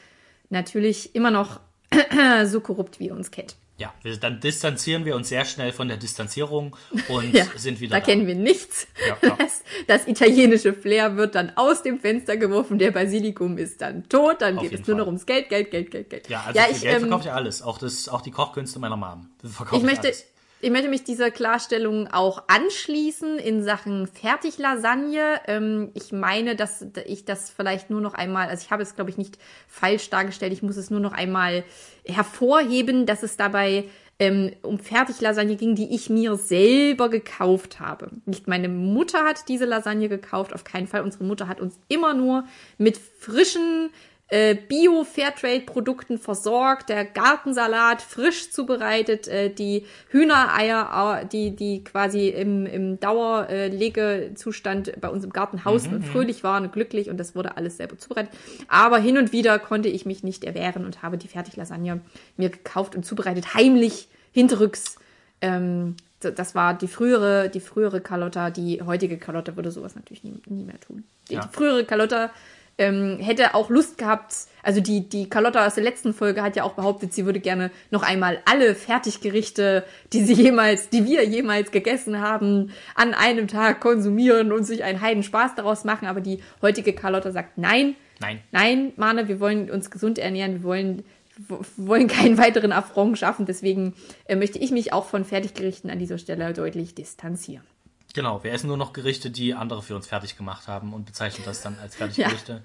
natürlich immer noch so korrupt, wie ihr uns kennt. Ja, wir, dann distanzieren wir uns sehr schnell von der Distanzierung und Ja, sind wieder da kennen wir nichts. Ja, ja. Das, das italienische Flair wird dann aus dem Fenster geworfen, der Basilikum ist dann tot, dann Auf geht es nur noch Fall. ums Geld, Geld, Geld, Geld, Geld. Ja, also für ich, Geld ähm, verkaufe ich alles. Auch, das, auch die Kochkünste meiner Mom. Ich möchte, alles. Ich möchte mich dieser Klarstellung auch anschließen in Sachen Fertiglasagne. Ähm, ich meine, dass ich das vielleicht nur noch einmal, also ich habe es, glaube ich, nicht falsch dargestellt. Ich muss es nur noch einmal hervorheben, dass es dabei ähm, um Fertiglasagne ging, die ich mir selber gekauft habe. Nicht meine Mutter hat diese Lasagne gekauft, auf keinen Fall. Unsere Mutter hat uns immer nur mit frischen äh, Bio-Fairtrade-Produkten versorgt, der Gartensalat frisch zubereitet, äh, die Hühnereier, die, die quasi im, im Dauerlegezustand bei uns im Garten hausten Mhm, und fröhlich waren und glücklich und das wurde alles selber zubereitet. Aber hin und wieder konnte ich mich nicht erwehren und habe die Fertiglasagne mir gekauft und zubereitet, heimlich, hinterrücks. Ähm, das war die frühere, die frühere Carlotta, die heutige Carlotta würde sowas natürlich nie, nie mehr tun. Die, Ja. die frühere Carlotta ähm, hätte auch Lust gehabt, also die, die Carlotta aus der letzten Folge hat ja auch behauptet, sie würde gerne noch einmal alle Fertiggerichte, die sie jemals, die wir jemals gegessen haben, an einem Tag konsumieren und sich einen heiden Spaß daraus machen. Aber die heutige Carlotta sagt nein, Nein. nein, Mane, wir wollen uns gesund ernähren, wir wollen, w- wollen keinen weiteren Affront schaffen. Deswegen äh, möchte ich mich auch von Fertiggerichten an dieser Stelle deutlich distanzieren. Genau, wir essen nur noch Gerichte, die andere für uns fertig gemacht haben und bezeichnen das dann als Fertiggerichte.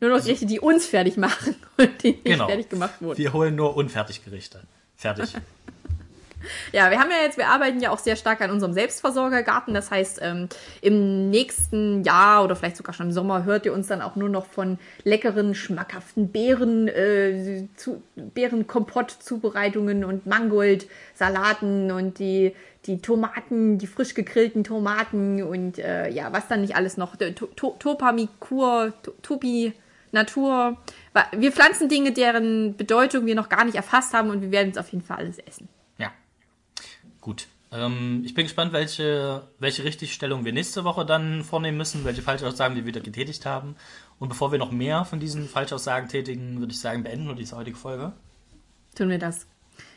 Nur noch Gerichte, die uns fertig machen und die nicht Genau. fertig gemacht wurden. Wir holen nur Unfertiggerichte. Fertig. Ja, wir haben ja jetzt, wir arbeiten ja auch sehr stark an unserem Selbstversorgergarten. Das heißt, ähm, im nächsten Jahr oder vielleicht sogar schon im Sommer hört ihr uns dann auch nur noch von leckeren, schmackhaften Beeren, äh, zu, Beerenkompott-Zubereitungen und Mangold-Salaten und die, die Tomaten, die frisch gegrillten Tomaten und äh, ja, was dann nicht alles noch. To- to- Topamikur, To- Topi, Natur. Wir pflanzen Dinge, deren Bedeutung wir noch gar nicht erfasst haben und wir werden es auf jeden Fall alles essen. Gut. Ähm, ich bin gespannt, welche, welche Richtigstellung wir nächste Woche dann vornehmen müssen, welche Falschaussagen wir wieder getätigt haben. Und bevor wir noch mehr von diesen Falschaussagen tätigen, würde ich sagen, beenden wir diese heutige Folge. Tun wir das.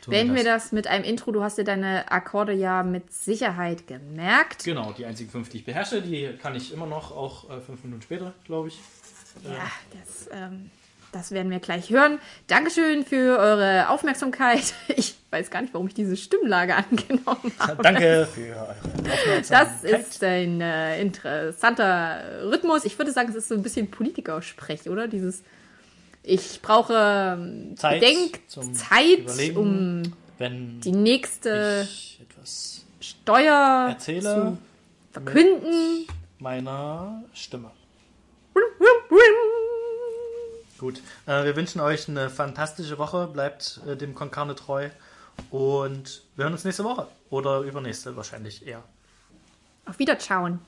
Tun wir Beenden wir das. das mit einem Intro. Du hast dir deine Akkorde ja mit Sicherheit gemerkt. Genau, die einzigen fünf, die ich beherrsche, die kann ich immer noch, auch äh, fünf Minuten später, glaube ich. Ja, das, ähm, das werden wir gleich hören. Dankeschön für eure Aufmerksamkeit. Ich weiß gar nicht, warum ich diese Stimmlage angenommen habe. Danke für eure Aufmerksamkeit. Das ist ein äh, interessanter Rhythmus. Ich würde sagen, es ist so ein bisschen Politikersprech, oder? Dieses, ich brauche ähm, Zeit zum Bedenkzeit, um wenn die nächste Steuer erzähle zu verkünden. meiner Stimme. Gut, äh, wir wünschen euch eine fantastische Woche. Bleibt äh, dem Konkarne treu. Und wir hören uns nächste Woche. Oder übernächste wahrscheinlich eher. Auf Wiederschauen.